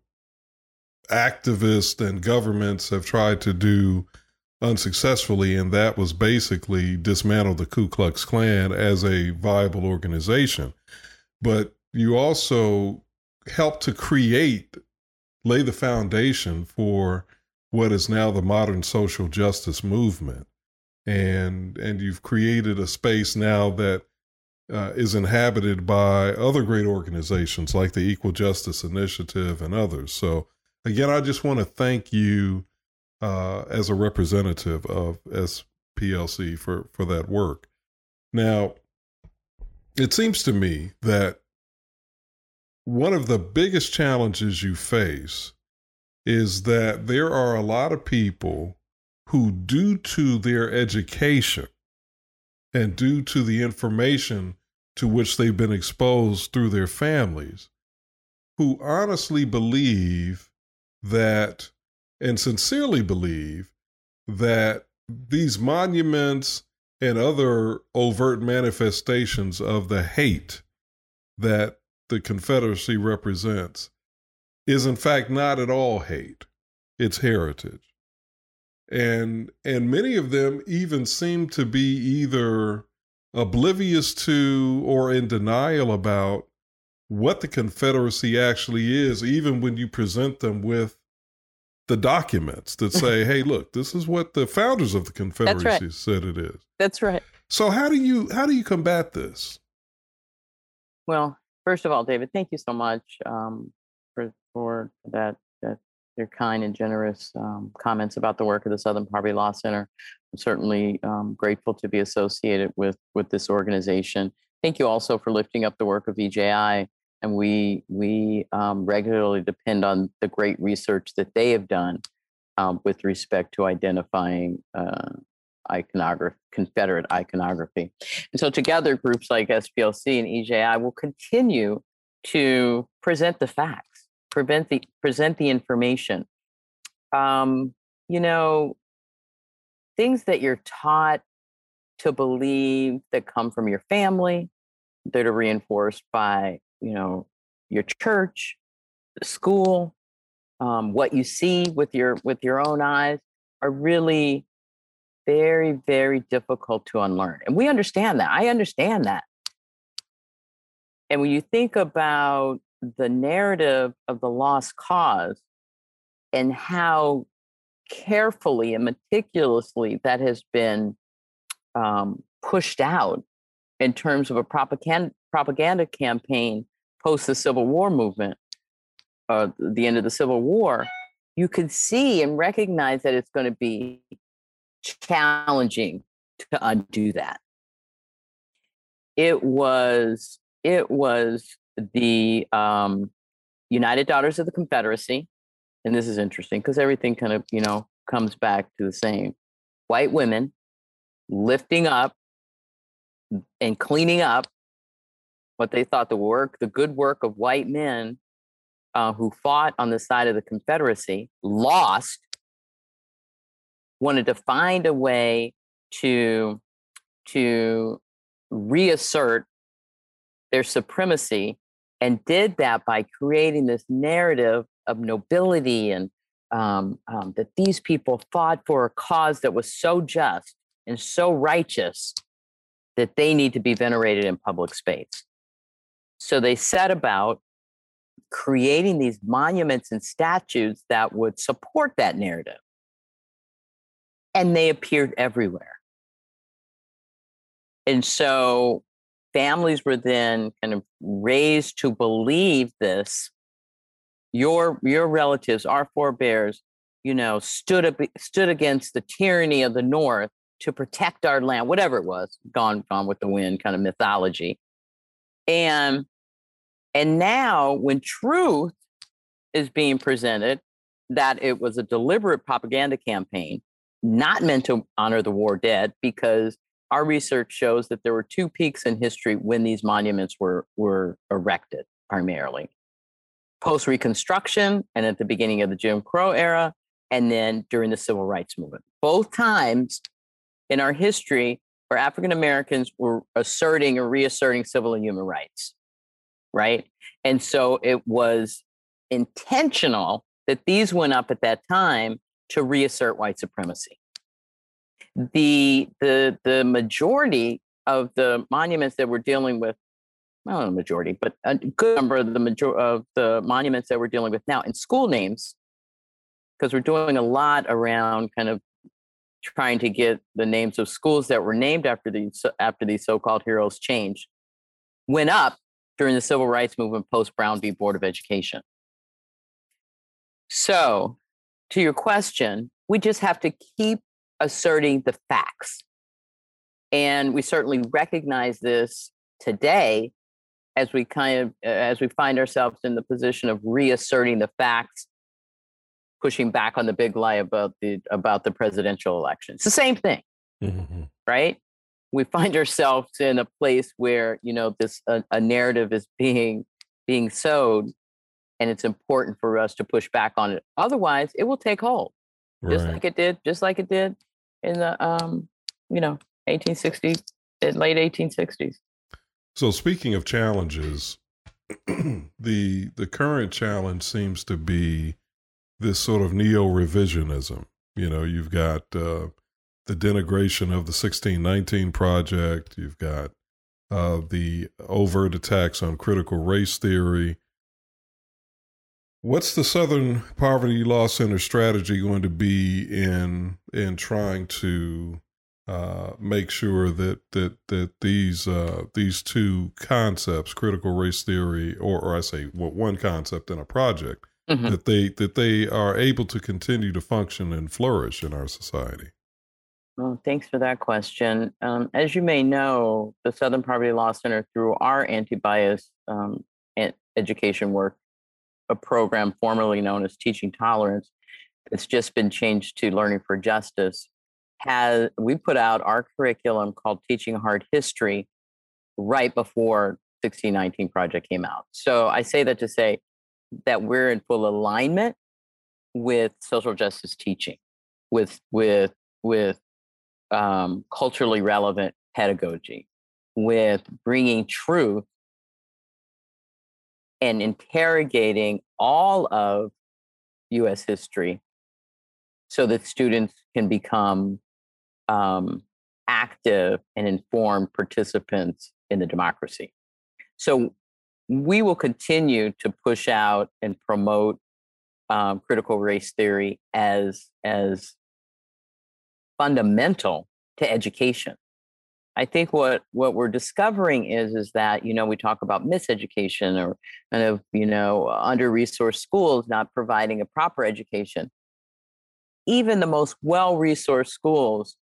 activists and governments have tried to do unsuccessfully, and that was basically dismantle the Ku Klux Klan as a viable organization. But you also helped to create, lay the foundation for what is now the modern social justice movement and and you've created a space now that uh, is inhabited by other great organizations like the Equal Justice Initiative and others. So again, I just want to thank you uh, as a representative of SPLC for for that work. Now, it seems to me that one of the biggest challenges you face is that there are a lot of people who, due to their education and due to the information to which they've been exposed through their families, who honestly believe that and sincerely believe that these monuments and other overt manifestations of the hate that the Confederacy represents is, in fact, not at all hate, it's heritage. And and many of them even seem to be either oblivious to or in denial about what the confederacy actually is even when you present them with the documents that say hey look this is what the founders of the confederacy right. said it is.
That's right.
So how do you how do you combat this?
Well first of all david thank you so much um, for for that your kind and generous um, comments about the work of the Southern Poverty Law Center. I'm certainly um, grateful to be associated with with this organization. Thank you also for lifting up the work of EJI, and we we um, regularly depend on the great research that they have done um, with respect to identifying uh, iconography, Confederate iconography. And so together, groups like SPLC and EJI will continue to present the facts, prevent the, present the information. Um, you know, things that you're taught to believe that come from your family, that are reinforced by, you know, your church, the school, um, what you see with your with your own eyes are really very, very difficult to unlearn. And we understand that. I understand that. And when you think about the narrative of the lost cause and how carefully and meticulously that has been um, pushed out in terms of a propaganda, propaganda campaign post the Civil War movement, uh, the end of the Civil War, you could see and recognize that it's going to be challenging to undo that. It was it was the um, United Daughters of the Confederacy, and this is interesting because everything kind of you know comes back to the same. White women lifting up and cleaning up what they thought the work, the good work of white men uh, who fought on the side of the Confederacy, lost, wanted to find a way to to reassert their supremacy and did that by creating this narrative of nobility and um, um, that these people fought for a cause that was so just and so righteous that they need to be venerated in public space. So they set about creating these monuments and statues that would support that narrative. And they appeared everywhere. And so families were then kind of raised to believe this. Your, your relatives, our forebears, you know, stood up, stood against the tyranny of the North to protect our land, whatever it was, gone, gone with the wind kind of mythology. And and now when truth is being presented that it was a deliberate propaganda campaign, not meant to honor the war dead, because our research shows that there were two peaks in history when these monuments were, were erected primarily post Reconstruction and at the beginning of the Jim Crow era, and then during the Civil Rights Movement. Both times in our history where African Americans were asserting or reasserting civil and human rights, right? And so it was intentional that these went up at that time to reassert white supremacy. The the the majority of the monuments that we're dealing with, well, not a majority, but a good number of the major of the monuments that we're dealing with now in school names, because we're doing a lot around kind of trying to get the names of schools that were named after these after these so-called heroes changed went up during the civil rights movement post Brown v. Board of Education. So, to your question, we just have to keep asserting the facts. And we certainly recognize this today as we kind of as we find ourselves in the position of reasserting the facts pushing back on the big lie about the about the presidential election. It's the same thing, mm-hmm. right? We find ourselves in a place where you know this a, a narrative is being being sowed, and it's important for us to push back on it. Otherwise, it will take hold, right. just like it did, just like it did in the um, you know 1860 late 1860s.
So speaking of challenges, the the current challenge seems to be this sort of neo revisionism. You know, you've got uh, the denigration of the 1619 Project, you've got uh, the overt attacks on critical race theory. What's the Southern Poverty Law Center strategy going to be in in trying to uh, make sure that that that these uh, these two concepts, critical race theory, or, or I say well, one concept in a project, mm-hmm. that they that they are able to continue to function and flourish in our society?
Well, thanks for that question. Um, as you may know, the Southern Poverty Law Center, through our anti-bias um, education work, a program formerly known as Teaching Tolerance, it's just been changed to Learning for Justice, has we put out our curriculum called Teaching Hard History right before 1619 project came out. So I say that to say that we're in full alignment with social justice teaching, with with with um, culturally relevant pedagogy, with bringing truth and interrogating all of U.S. history, so that students can become um, active and informed participants in the democracy. So we will continue to push out and promote um, critical race theory as as fundamental to education. I think what what we're discovering is is that you know we talk about miseducation or kind of you know under resourced schools not providing a proper education. Even the most well resourced schools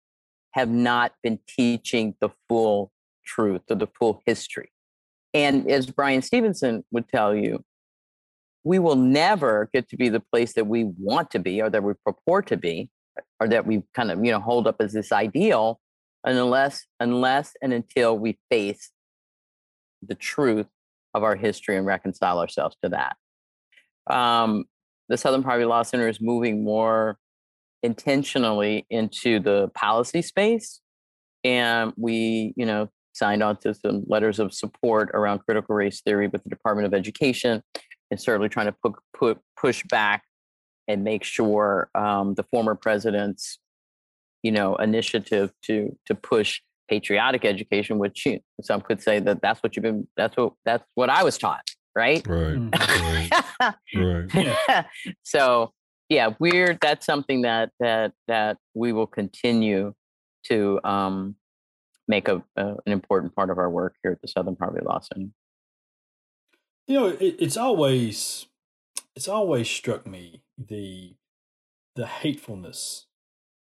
have not been teaching the full truth or the full history. And as Bryan Stevenson would tell you, we will never get to be the place that we want to be or that we purport to be or that we kind of you know hold up as this ideal unless unless and until we face the truth of our history and reconcile ourselves to that. Um, the southern poverty law center is moving more intentionally into the policy space and we you know signed on to some letters of support around critical race theory with the department of education and certainly trying to put, put push back and make sure um, the former president's you know initiative to to push patriotic education which you, some could say that that's what you've been that's what that's what i was taught right?
Right right,
right. so yeah we're that's something that that that we will continue to um make a, a an important part of our work here at the southern poverty law center.
You know, it, it's always it's always struck me the the hatefulness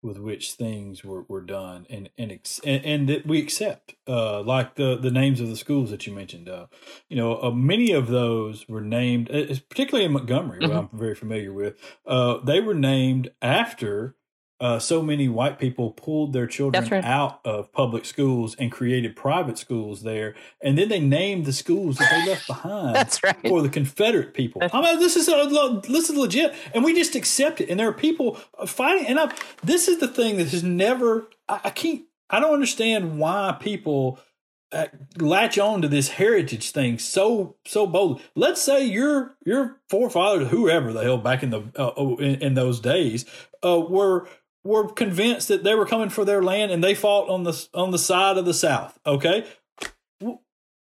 with which things were, were done and and, and, and that we accept uh, like the the names of the schools that you mentioned uh, you know uh, many of those were named particularly in Montgomery mm-hmm. where I'm very familiar with uh, they were named after uh, so many white people pulled their children right. out of public schools and created private schools there, and then they named the schools that they left behind.
That's right.
for the Confederate people. That's I mean, this is a, this is legit, and we just accept it. And there are people fighting, and I, this is the thing that has never. I, I can't. I don't understand why people uh, latch on to this heritage thing so so boldly. Let's say your your forefathers, whoever the hell back in the uh, oh, in, in, those days, uh, were were convinced that they were coming for their land and they fought on the on the side of the South. Okay,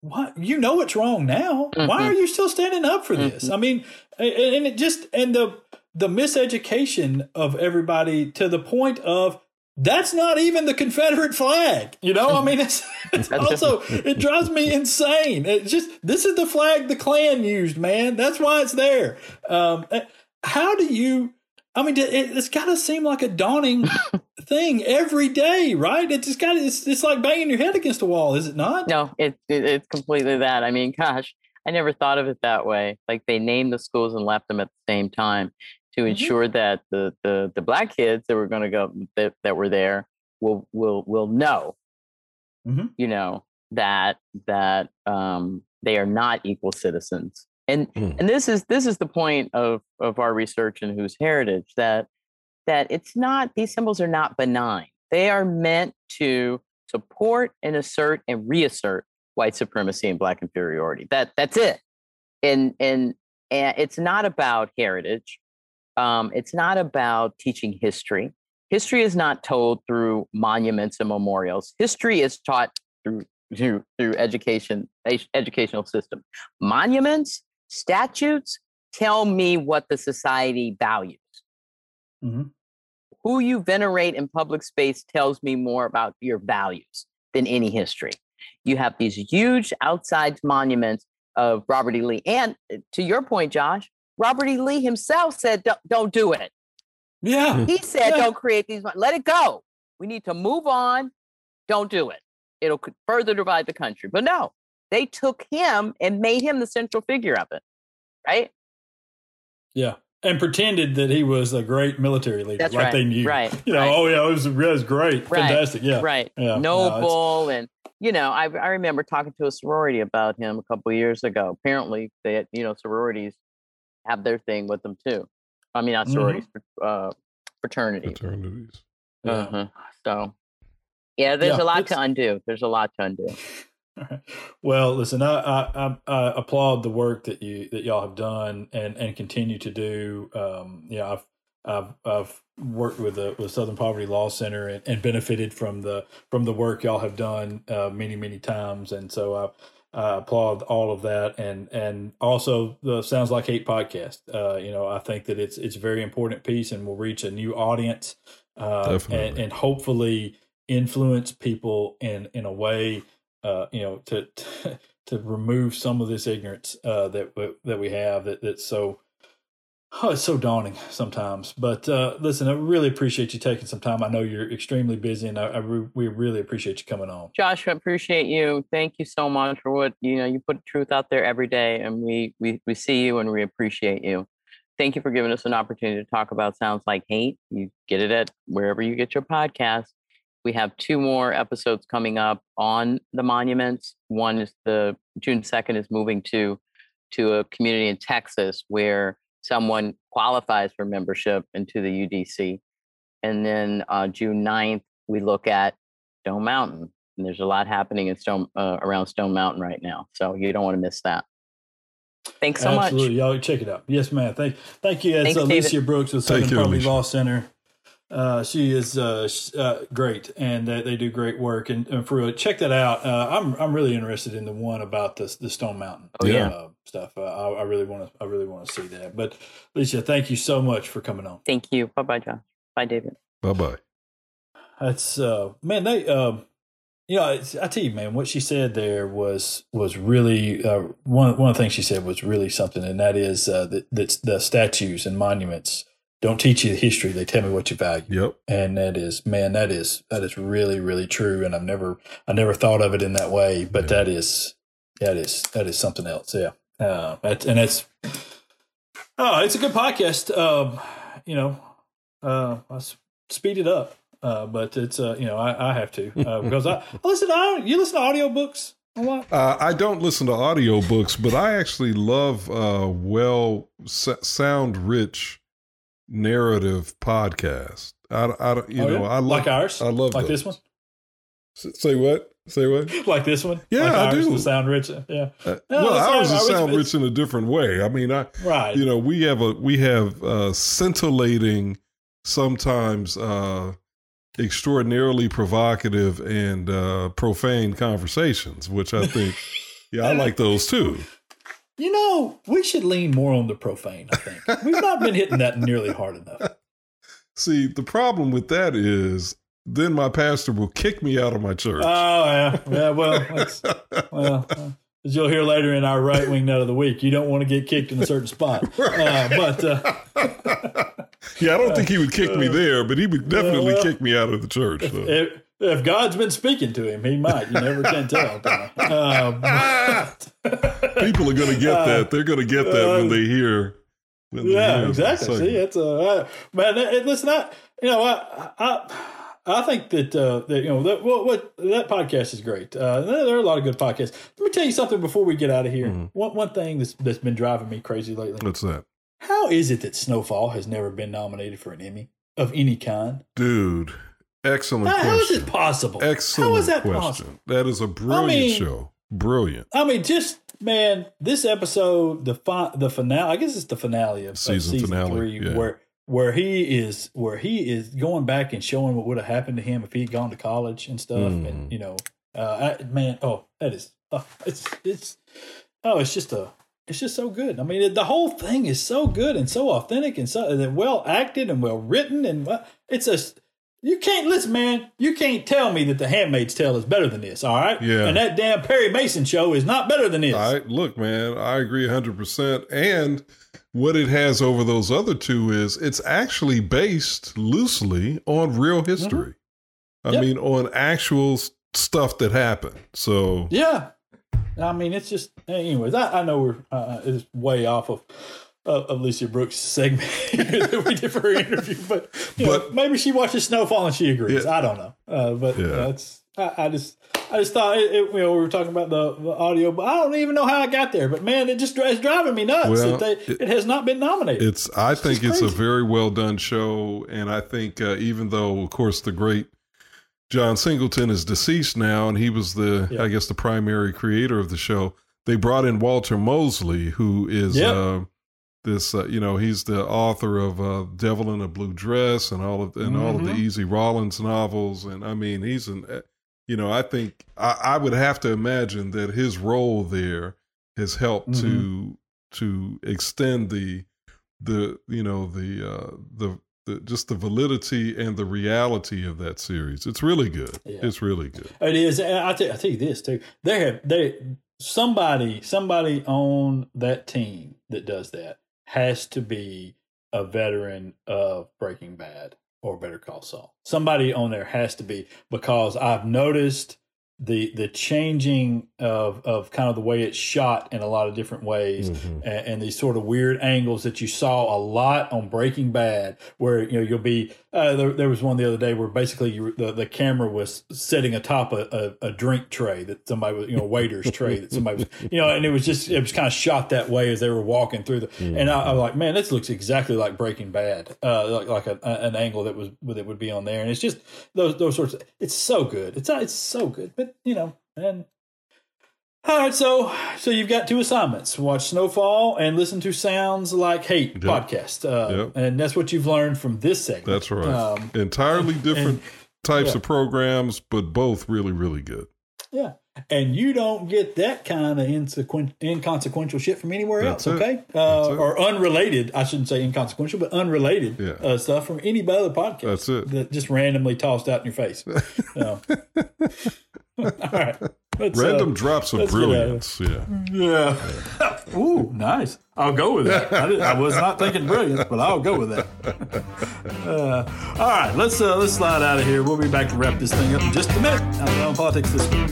what you know it's wrong now. Mm-hmm. Why are you still standing up for this? Mm-hmm. I mean, and it just and the the miseducation of everybody to the point of that's not even the Confederate flag. You know, I mean, it's, it's also it drives me insane. It's just this is the flag the Klan used, man. That's why it's there. Um, eh, how do you? I mean, it, has got to seem like a daunting thing every day, right? It's just got it's it's like banging your head against a wall, is it not?
No, it, it, it's completely that. I mean, gosh, I never thought of it that way. Like they named the schools and left them at the same time to mm-hmm. ensure that the the the black kids that were going to go that, that were there will will will know, mm-hmm. you know, that that um, they are not equal citizens and mm. and this is this is the point of of our research and whose heritage that that it's not these symbols are not benign. They are meant to support and assert and reassert white supremacy and black inferiority. That that's it. And and and it's not about heritage. Um, it's not about teaching history. History is not told through monuments and memorials. History is taught through through, through education educational system. Monuments Statutes tell me what the society values. Mm-hmm. Who you venerate in public space tells me more about your values than any history. You have these huge outside monuments of Robert E. Lee. And uh, to your point, Josh, Robert E. Lee himself said, don't, don't do it.
Yeah.
He said, yeah. don't create these, let it go. We need to move on. Don't do it. It'll further divide the country. But no, they took him and made him the central figure of it, right?
Yeah. and pretended that he was a great military leader,
That's
like
right.
they knew.
Right.
You know,
right.
oh yeah, it was, it was great,
Right.
fantastic. Yeah,
right
Yeah, no,
noble and you know I, I remember talking to a sorority about him a couple of years ago apparently they had, you know sororities have their thing with them too i mean not
Mhm.
sororities fr- uh fraternities
Fraternities.
Yeah.
uh-huh. so yeah there's
Yeah,
a lot to undo there's a lot to undo
well, listen, I, I, I, applaud the work that you that y'all have done and, and continue to do. Um, you know, I've I've I've worked with the with Southern Poverty Law Center and, and benefited from the from the work y'all have done uh, many many times, and so I. I applaud all of that, and and also the Sounds Like Hate podcast. Uh, you know, I think that it's it's a very important piece, and will reach a new audience, uh, and, and hopefully influence people in in a way uh, you know, to, to to remove some of this ignorance uh, that that we have that that's so oh, it's so daunting sometimes. But uh, listen, I really appreciate you taking some time. I know you're extremely busy, and I, I re- we really appreciate you coming on.
josh i appreciate you thank you so much for what you know you put truth out there every day and we we, we see you and we appreciate you thank you for giving us an opportunity to talk about sounds like hate you get it at wherever you get your podcast we have two more episodes coming up on the monuments one is the june 2nd is moving to to a community in texas where someone qualifies for membership into the udc and then uh, june 9th we look at stone mountain and there's a lot happening in stone uh, around stone mountain right now so you don't want to miss that thanks so
Absolutely,
much Absolutely.
y'all check it out. Yes, ma'am. Thank thank you. It's
Thanks,
Alicia
David.
Brooks with
Thank
Southern
you,
Poverty Law Center. Uh, she is uh, sh- uh, great, and they, they do great work. And, and for real, check that out. Uh, I'm I'm really interested in the one about the the Stone Mountain
Oh, yeah.
uh, stuff. Uh, I, I really want to I really want to see that. But Alicia, thank you so much for coming on.
thank you bye bye John. bye david
Bye bye.
That's uh, man. They um, you know, it's, I tell you, man, what she said there was was really uh, one one of the things she said was really something, and that is uh, that that the statues and monuments don't teach you the history; they tell me what you value.
Yep.
And that is, man, that is that is really really true. And I've never I never thought of it in that way, but
Yeah.
that is that is that is something else. Yeah, uh, that's, and that's oh, it's a good podcast. Um, you know, uh, let's speed it up. Uh, but it's uh, you know, I, I have to uh, because I, I listen. To, I, you listen to audiobooks a lot.
Uh, I don't listen to audiobooks, but I actually love uh, well s- sound rich narrative podcast. I, I don't- you
Oh,
know
yeah?
I
like ours.
I love
like
those.
this one.
S- Say what? Say what?
Like this one.
Yeah,
like
I
ours,
do.
sound rich. Yeah,
Uh,
No,
well, ours is sound rich in a different way. I mean, I
right.
you know we have a we have uh, scintillating, sometimes uh, extraordinarily provocative and uh, profane conversations, which I think yeah I like those too.
You know, we should lean more on the profane. I think we've not been hitting that nearly hard enough.
See, the problem with that is then my pastor will kick me out of my church.
Oh yeah, yeah. Well, that's, well, uh, as you'll hear later in our right wing note of the week, you don't want to get kicked in a certain spot. Uh, but uh,
yeah, I don't think he would kick me there, but he would definitely
well,
kick me out of the church. so.
if, if God's been speaking to him, he might. You never can tell. Uh, but-
People are going to get
Uh,
that. They're going to get that when
uh,
they hear. When they
yeah,
hear the
exactly. See, it's a uh, man. It, listen, I you know I I. I think that uh, that you know that what, what that podcast is great. Uh, there are a lot of good podcasts. Let me tell you something before we get out of here.
Mhm.
One one thing that's that's been driving me crazy lately.
What's that,
How is it that Snowfall has never been nominated for an Emmy of any kind?
dude? Excellent
How, how is it possible?
Excellent
How is that
question.
possible?
That is a brilliant
mean-
show. Brilliant.
I mean, just man, this episode, the fi- the finale. I guess it's the finale of of
Season
season,
finale,
three,
yeah.
where where he is where he is going back and showing what would have happened to him if he'd gone to college and stuff.
Mhm.
And you know, uh, I, man, oh, that is, oh, it's it's oh, it's just a. It's just so good. I mean, it, the whole thing is so good and so authentic and so and well acted and well written and uh, it's a. You can't listen, man. You can't tell me that The Handmaid's Tale is better than this. All right,
Yeah.
And that damn Perry Mason show is not better than this.
I look, man, I agree 100%. And what it has over those other two is it's actually based loosely on real history. I
Yep.
mean, on actual stuff that happened. So,
Yeah. I mean, it's just, anyways, I, I know we're uh, it's way off of of Alicia Brooks segment that we did for her interview, but, but know, maybe she watches Snowfall and she agrees. Yeah. I don't know, uh, but yeah. that's I, I, just I just thought it, it, you know we were talking about the, the, audio, but I don't even know how I got there. But man, it just it's driving me nuts well, that they, it, it, has not been nominated.
It's I it's think it's a very well done show, and I think uh, even though of course the great John Singleton is deceased now, and he was the yeah. I guess the primary creator of the show. They brought in Walter Mosley, who is. Yep. Uh, this uh, you know he's the author of uh, Devil in a Blue Dress and all of and mm-hmm. all of the mm-hmm. Easy Rawlins novels and I mean he's an uh, you know I think I, I would have to imagine that his role there has helped mm-hmm. to to extend the the you know the uh the the, just the validity and the reality of that series. It's really good. Yeah. It's really good.
It is. I tell, I tell you this too. They have they somebody somebody on that team that does that has to be a veteran of Breaking Bad or Better Call Saul. Somebody on there has to be because I've noticed the the changing of of kind of the way it's shot in a lot of different ways mm-hmm. and, and, these sort of weird angles that you saw a lot on Breaking Bad where you know you'll be uh, there, there, was one the other day where basically you, the the camera was sitting atop a, a, a, drink tray that somebody was you know waiter's tray that somebody was you know and it was just it was kind of shot that way as they were walking through the mm-hmm. and I, I, was like man this looks exactly like Breaking Bad uh, like like a, an angle that was that would be on there and it's just those those sorts of, it's so good it's it's so good but you know and all right, so so you've got two assignments: watch Snowfall and listen to Sounds Like Hate yep. podcast, uh, yep. and that's what you've learned from this segment.
That's right. Um, Entirely different and, types yeah. of programs, but both really, really good.
Yeah, and you don't get that kind of insequen- inconsequential shit from anywhere that's else. Okay, uh, or unrelated. I shouldn't say inconsequential, but unrelated yeah. uh, stuff from any other podcast.
That's it.
That just randomly tossed out in your face. All
right. Let's, Random uh, drops of brilliance. Yeah.
Yeah. yeah. Ooh, nice. I'll go with that. I, I, was not thinking brilliance, but I'll go with that. Uh, all right, let's uh, let's slide out of here. We'll be back to wrap this thing up in just a minute. On politics this week.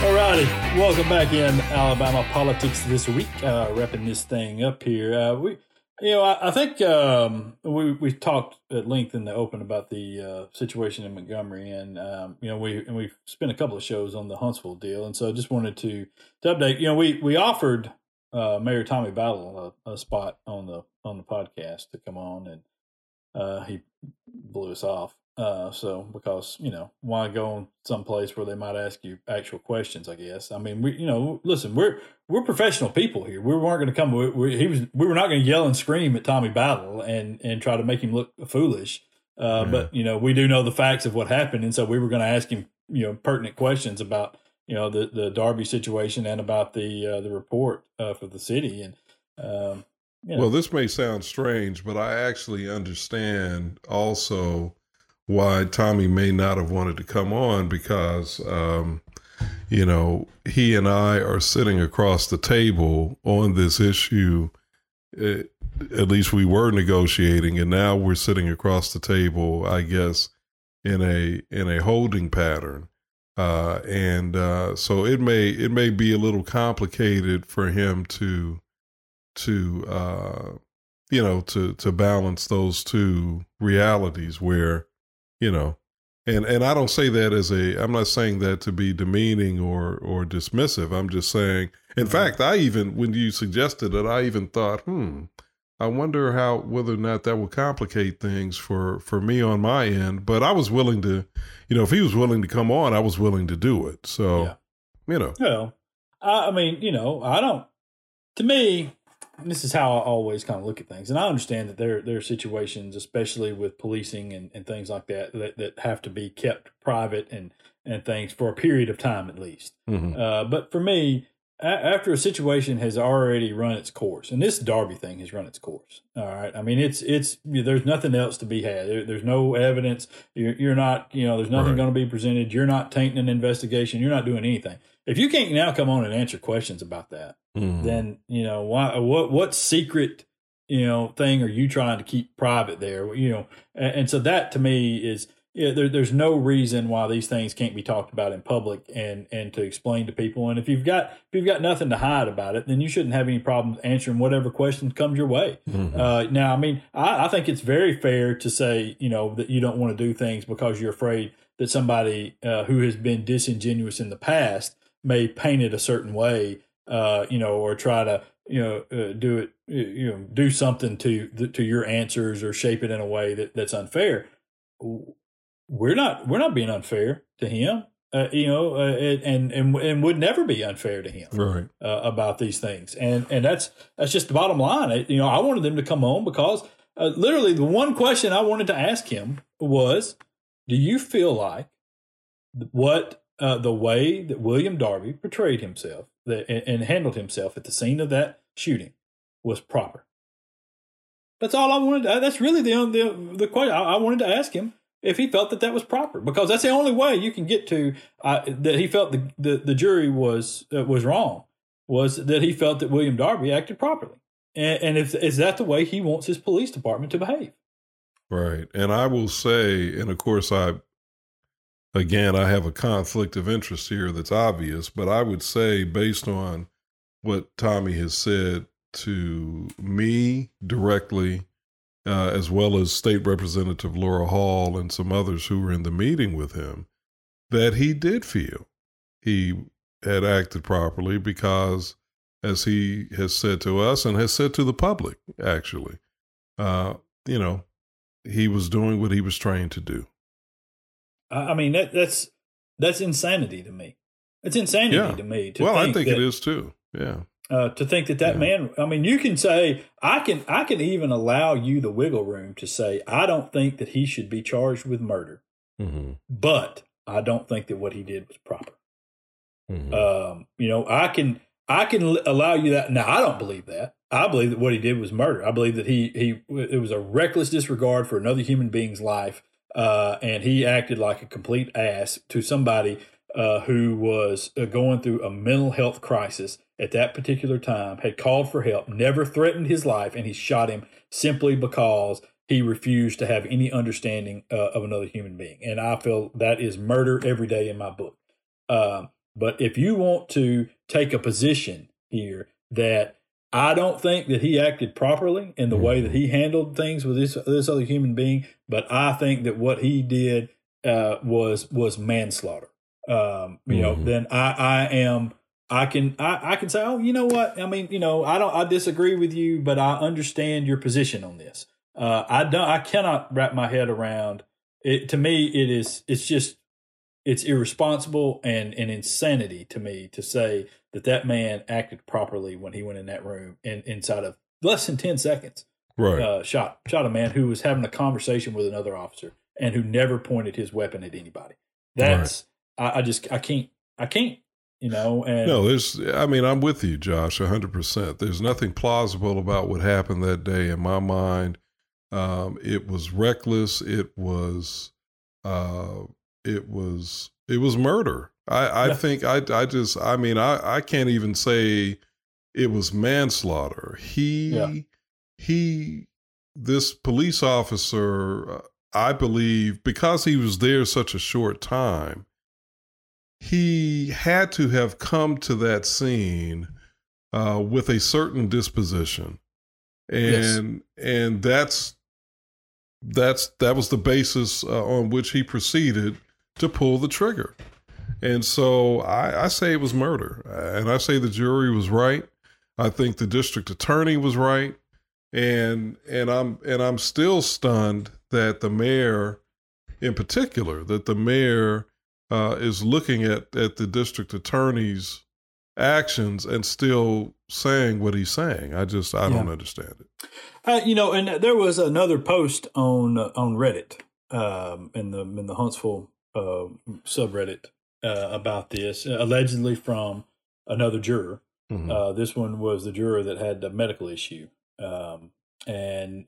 Alrighty, welcome back in Alabama politics this week. Uh, wrapping this thing up here. Uh, we, you know, I, I think um, we we talked at length in the open about the uh, situation in Montgomery, and um, you know, we and we've spent a couple of shows on the Huntsville deal, and so I just wanted to to update. You know, we we offered uh, Mayor Tommy Battle a, a, spot on the on the podcast to come on, and uh, he blew us off. Uh, so because you know why go someplace where they might ask you actual questions? I guess. I mean, we you know listen, we're we're professional people here. We weren't going to come. We, we, he was. We were not going to yell and scream at Tommy Battle and and try to make him look foolish. Uh, yeah. But you know we do know the facts of what happened, and so we were going to ask him you know pertinent questions about you know the the Darby situation and about the uh, the report uh, for the city and. Um, you know.
Well, this may sound strange, but I actually understand also why Tommy may not have wanted to come on because, um, you know, he and I are sitting across the table on this issue. It, eh, at least we were negotiating, and now we're sitting across the table. I guess in a in a holding pattern, uh, and uh, so it may it may be a little complicated for him to to uh, you know to to balance those two realities where you know and and I don't say that as a I'm not saying that to be demeaning or or dismissive. I'm just saying in mm-hmm. fact I even when you suggested it I even thought, hmm, I wonder how whether or not that would complicate things for for me on my end, but I was willing to you know, if he was willing to come on, I was willing to do it. So, yeah. you know.
Well, I mean, you know, I don't to me this is how I always kind of look at things. And I understand that there there are situations, especially with policing and, and things like that, that, that have to be kept private and, and things for a period of time at least. Mm-hmm. Uh, but for me, a- after a situation has already run its course, and this Darby thing has run its course. All right, I mean it's it's there's nothing else to be had. There, there's no evidence. You're, you're not you know there's nothing right. going to be presented. You're not tainting an investigation. You're not doing anything. If you can't now come on and answer questions about that, mm-hmm. then you know why what what secret you know thing are you trying to keep private there? You know, and, and so that to me is yeah, there, there's no reason why these things can't be talked about in public and and to explain to people. And if you've got if you've got nothing to hide about it, then you shouldn't have any problems answering whatever questions comes your way. Mm-hmm. Uh, now, I mean, I, I think it's very fair to say you know that you don't want to do things because you're afraid that somebody uh, who has been disingenuous in the past may paint it a certain way, uh, you know, or try to you know uh, do it you know do something to to your answers or shape it in a way that that's unfair we're not we're not being unfair to him. Uh, you know, uh, and and and would never be unfair to him,
right?
Uh, about these things, and and that's that's just the bottom line. You know, I wanted them to come on because uh, literally the one question I wanted to ask him was, "Do you feel like what uh, the way that William Darby portrayed himself that, and, and handled himself at the scene of that shooting was proper?" That's all I wanted. To, that's really the the the question I, I wanted to ask him if he felt that that was proper, because that's the only way you can get to uh, that he felt the, the, the jury was uh, was wrong was that he felt that William Darby acted properly, and, and if is that the way he wants his police department to behave?
Right, and I will say, and of course, I again I have a conflict of interest here that's obvious, but I would say based on what Tommy has said to me directly uh, as well as State Representative Laura Hall and some others who were in the meeting with him, that he did feel he had acted properly because, as he has said to us and has said to the public, actually, uh, you know, he was doing what he was trained to do.
I mean, that, that's that's insanity to me. It's insanity yeah. to me. To
well,
I
think
that,
it is too. Yeah.
Uh, to think that that yeah. man i mean you can say i can i can even allow you the wiggle room to say i don't think that he should be charged with murder mm-hmm. but i don't think that what he did was proper mm-hmm. um, you know i can i can allow you that now i don't believe that i believe that what he did was murder i believe that he he it was a reckless disregard for another human being's life uh, and he acted like a complete ass to somebody uh, who was uh, going through a mental health crisis at that particular time, had called for help, never threatened his life, and he shot him simply because he refused to have any understanding uh, of another human being. And I feel that is murder every day in my book. Uh, but if you want to take a position here that I don't think that he acted properly in the way that he handled things with this this other human being, but I think that what he did uh, was was manslaughter. Um, you mm-hmm. know, then I I am I can I, I can say, oh, you know what? I mean, you know, I don't I disagree with you, but I understand your position on this. Uh, I don't I cannot wrap my head around it. To me, it is it's just it's irresponsible and an insanity to me to say that that man acted properly when he went in that room and inside of less than ten seconds,
right?
Uh, shot shot a man who was having a conversation with another officer and who never pointed his weapon at anybody. That's right. I, I just I can't I can't you know and
no there's i mean i'm with you josh 100% there's nothing plausible about what happened that day in my mind um, it was reckless it was uh, it was it was murder i i yeah. think i i just i mean i i can't even say it was manslaughter he yeah. he this police officer uh, i believe because he was there such a short time he had to have come to that scene uh, with a certain disposition, and yes. and that's that's that was the basis uh, on which he proceeded to pull the trigger. And so I, I say it was murder, and I say the jury was right. I think the district attorney was right, and and I'm and I'm still stunned that the mayor, in particular, that the mayor uh, is looking at at the district attorney's actions and still saying what he's saying. I just I don't understand it.
Uh, you know, and there was another post on uh, on Reddit um, in the in the Huntsville uh, subreddit uh, about this, allegedly from another juror. Mm-hmm. Uh, this one was the juror that had the medical issue, um, and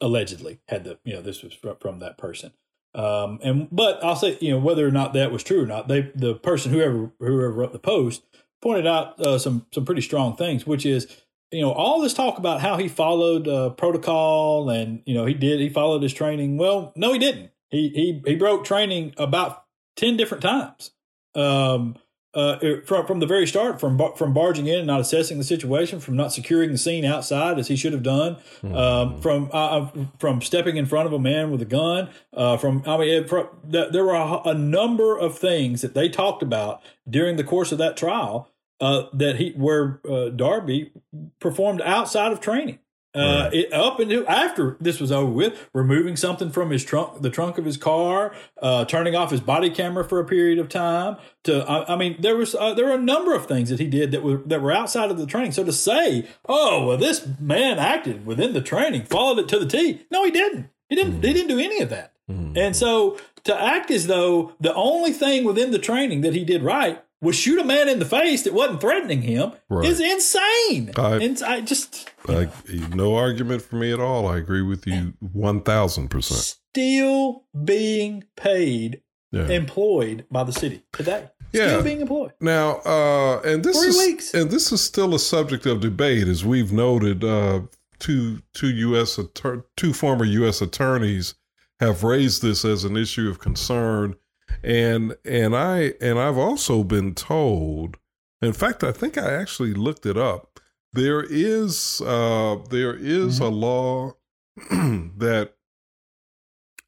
allegedly had the you know this was from, from that person. Um, and but I'll say, you know, whether or not that was true or not, they the person whoever whoever wrote the post pointed out uh, some some pretty strong things, which is you know all this talk about how he followed uh, protocol and you know he did he followed his training. Well, no, he didn't. He he he broke training about ten different times. Um, uh, from from the very start, from from barging in and not assessing the situation, from not securing the scene outside as he should have done, mm-hmm. um, from uh, uh, from stepping in front of a man with a gun, uh, from I mean, it, from, there were a, a, number of things that they talked about during the course of that trial uh, that he where uh, Darby performed outside of training. Uh, it, up until after this was over with, removing something from his trunk, the trunk of his car, uh, turning off his body camera for a period of time. To, I, I mean, there was uh, there were a number of things that he did that were that were outside of the training. So to say, oh, well, this man acted within the training, followed it to the T. No, he didn't. He didn't. Mm. He didn't do any of that. Mm. And so to act as though the only thing within the training that he did right would shoot a man in the face that wasn't threatening him right. is insane. I, and I just
I, no argument for me at all. I agree with you one thousand percent.
Still being paid, yeah. employed by the city today. Yeah. Still being employed
now, uh, and this
Three
is
weeks.
and this is still a subject of debate, as we've noted. Uh, two two U.S. Attor- two former U.S. attorneys have raised this as an issue of concern and and I and I've also been told. In fact, I think I actually looked it up. There is uh, there is mm-hmm. a law that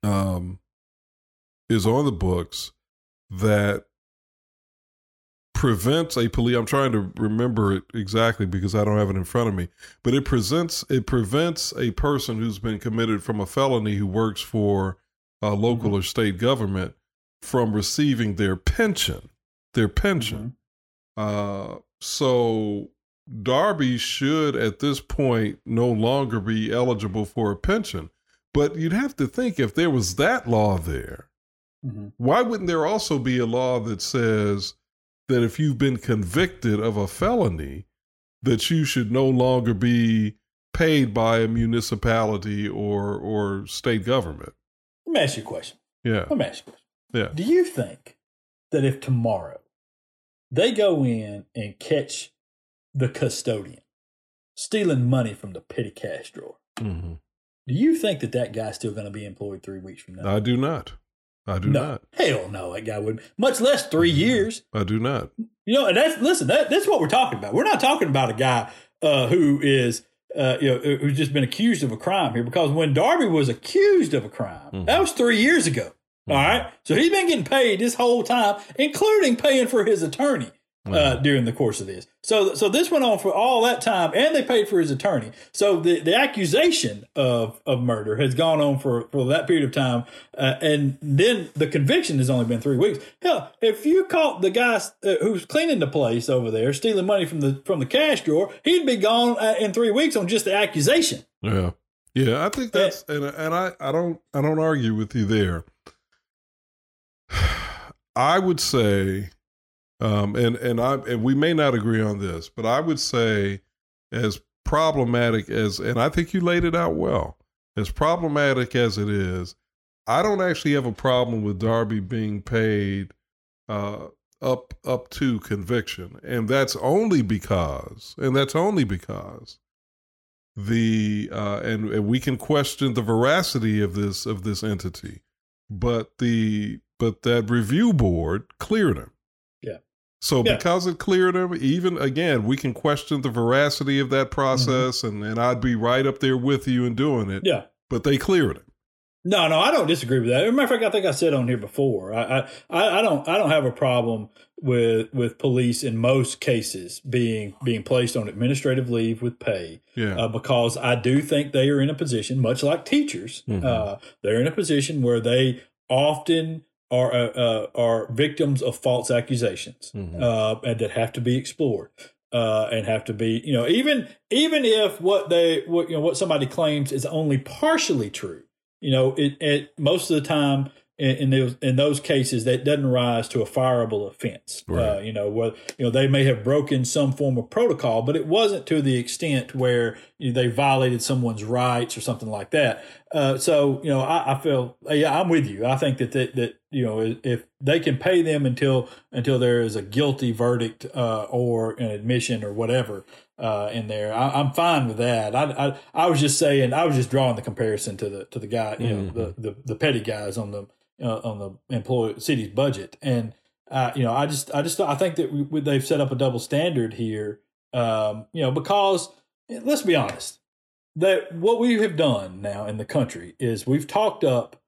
um, is on the books that prevents a police i'm trying to remember it exactly because i don't have it in front of me but it presents it prevents a person who's been committed from a felony who works for a local mm-hmm. or state government from receiving their pension, their pension. Mm-hmm. Uh, so Darby should at this point no longer be eligible for a pension. But you'd have to think if there was that law there, mm-hmm. why wouldn't there also be a law that says that if you've been convicted of a felony, that you should no longer be paid by a municipality or or state government?
Let me ask you a question.
Yeah.
Let me ask you a question.
Yeah.
Do you think that if tomorrow they go in and catch the custodian stealing money from the petty cash drawer, mm-hmm. do you think that that guy's still going to be employed three weeks from now?
I do not. I do
no.
not.
Hell no, that guy wouldn't. Much less three mm-hmm. years.
I do not.
You know, and that's listen. That, that's what we're talking about. We're not talking about a guy uh, who is uh, you know, who's just been accused of a crime here. Because when Darby was accused of a crime, mm-hmm. that was three years ago. All right. So he's been getting paid this whole time, including paying for his attorney uh, during the course of this. So, so this went on for all that time, and they paid for his attorney. So the, the accusation of, of murder has gone on for, for that period of time, uh, and then the conviction has only been three weeks. Hell, if you caught the guy uh, who's cleaning the place over there stealing money from the from the cash drawer, he'd be gone uh, in three weeks on just the accusation.
Yeah, yeah, I think that's and and I I don't I don't argue with you there. I would say, um, and and I and we may not agree on this, but I would say, as problematic as, and I think you laid it out well, as problematic as it is, I don't actually have a problem with Darby being paid uh, up up to conviction, and that's only because, and that's only because the uh, and, and we can question the veracity of this of this entity, but the but that review board cleared him.
Yeah.
So yeah. because it cleared him, even again, we can question the veracity of that mm-hmm. process, mm-hmm. and, and I'd be right up there with you in doing it.
Yeah.
But they cleared him.
No, no, I don't disagree with that. As a matter of fact, I think I said on here before. I, I, I don't, I don't have a problem with with police in most cases being being placed on administrative leave with pay.
Yeah. Uh,
because I do think they are in a position, much like teachers, mm-hmm. uh, they're in a position where they often are uh, uh, are victims of false accusations mm-hmm. uh, and that have to be explored uh, and have to be you know even even if what they what you know what somebody claims is only partially true you know it, it most of the time in, in those in those cases that doesn't rise to a fireable offense. Uh, right. Uh, you know, you know they may have broken some form of protocol, but it wasn't to the extent where you know, they violated someone's rights or something like that. uh, so you know, I, I, feel yeah, I'm with you. I think that that, that you know if they can pay them until until there is a guilty verdict uh, or an admission or whatever uh, in there, I, am fine with that. I, I, I was just saying, I was just drawing the comparison to the to the guy, you know, mm-hmm. the, the the petty guys on the uh, on the employee city's budget, and uh, you know, I just I just I think that we, they've set up a double standard here, um, you know, because let's be honest, that what we have done now in the country is we've talked up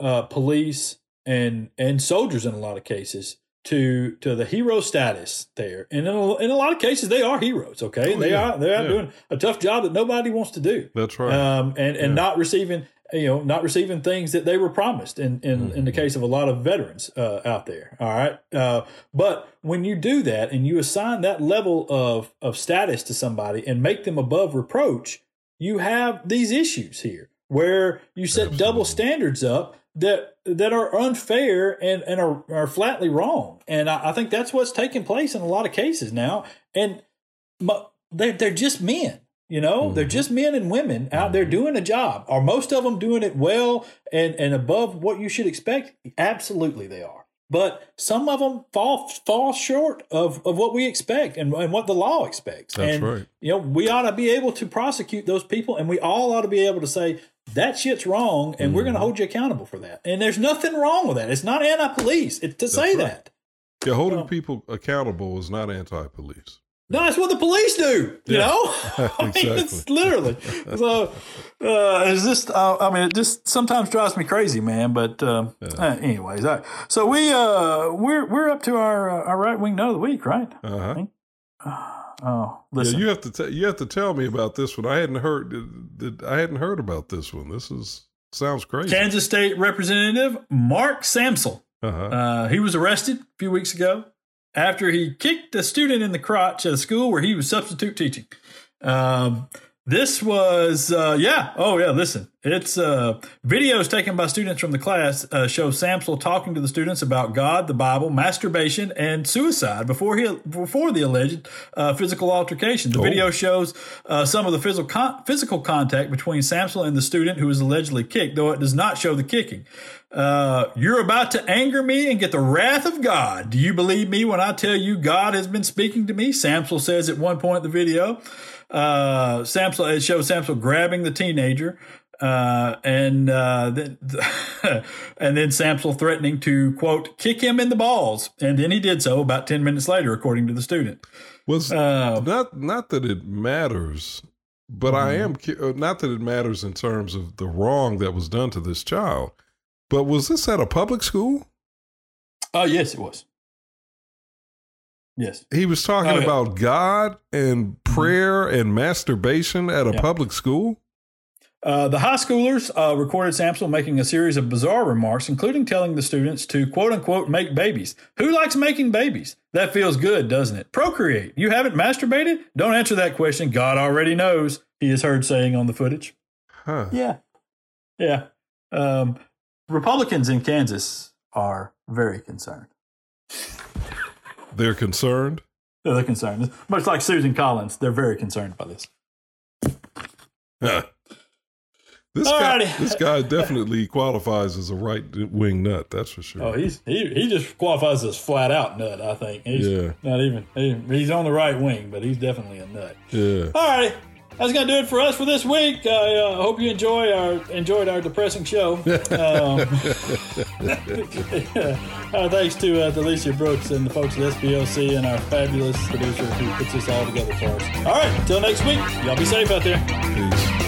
uh, police and and soldiers in a lot of cases to to the hero status there, and in a, in a lot of cases they are heroes. Okay, oh, they yeah. are they are yeah. doing a tough job that nobody wants to do.
That's right.
Um, and and yeah. not receiving you know not receiving things that they were promised in in, mm-hmm. in the case of a lot of veterans uh, out there. All right, uh, but when you do that and you assign that level of of status to somebody and make them above reproach, you have these issues here where you set Absolutely. double standards up that that are unfair and, and are, are flatly wrong. And I, I think that's what's taking place in a lot of cases now. And they're, they're just men. You know, mm-hmm. they're just men and women out there mm-hmm. doing a job. Are most of them doing it well and, and above what you should expect? Absolutely, they are. But some of them fall fall short of, of what we expect and, and what the law expects.
That's
and,
right.
You know, we ought to be able to prosecute those people, and we all ought to be able to say that shit's wrong, and mm we're going to mm-hmm. hold you accountable for that. And there's nothing wrong with that. It's not anti-police to That's say right. that.
Yeah, holding people accountable is not anti-police.
No, that's what the police do. You yeah. know, I mean, it's literally. so uh, it's just. Uh, I mean, it just sometimes drives me crazy, man. But uh, yeah. Uh, anyways, right. so we uh, we're we're up to our uh, our right wing note of the week, right?
Uh-huh.
Oh, listen.
Yeah, you have to t- you have to tell me about this one. I hadn't heard I hadn't heard about this one. This is sounds crazy.
Kansas State Representative Mark Samsel.
Uh-huh. Uh,
he was arrested a few weeks ago after he kicked a student in the crotch at a school where he was substitute teaching. Um, this was, uh, yeah. Oh, yeah. Listen, it's uh, videos taken by students from the class uh, show Samsel talking to the students about God, the Bible, masturbation, and suicide before he before the alleged uh, physical altercation. The oh. video shows uh, some of the physical con- physical contact between Samsel and the student who was allegedly kicked, though it does not show the kicking. Uh, you're about to anger me and get the wrath of God. Do you believe me when I tell you God has been speaking to me? Samsel says at one point in the video uh, Samsel, it shows Samsel grabbing the teenager. Uh, and uh, then and then Samsel threatening to quote kick him in the balls, and then he did so about ten minutes later, according to the student.
Was uh, not not that it matters, but mm-hmm. I am uh, not that it matters in terms of the wrong that was done to this child. But was this at a public school?
Oh yes, it was. Yes.
He was talking oh, yeah. about God and. Prayer mm-hmm. and masturbation at a yeah. public school.
Uh, the high schoolers uh, recorded Samsel making a series of bizarre remarks, including telling the students to quote unquote make babies. Who likes making babies? That feels good, doesn't it? Procreate. You haven't masturbated? Don't answer that question. God already knows, he is heard saying on the footage.
Huh.
Yeah. Yeah. Um, Republicans in Kansas are very concerned.
They're concerned.
They're concerned. Much like Susan Collins, they're very concerned by this.
This guy, this guy definitely qualifies as a right wing nut. That's for sure.
Oh, he's he, he just qualifies as flat out nut. I think. He's yeah. Not even he, he's on the right wing, but he's definitely a nut.
Yeah.
All righty that's gonna do it for us for this week. I uh, hope you enjoy our enjoyed our depressing show. Um, uh, thanks to uh, Delicia Brooks and the folks at SPLC and our fabulous producer who puts this all together for us. All right, until next week, y'all be safe out there.
Peace.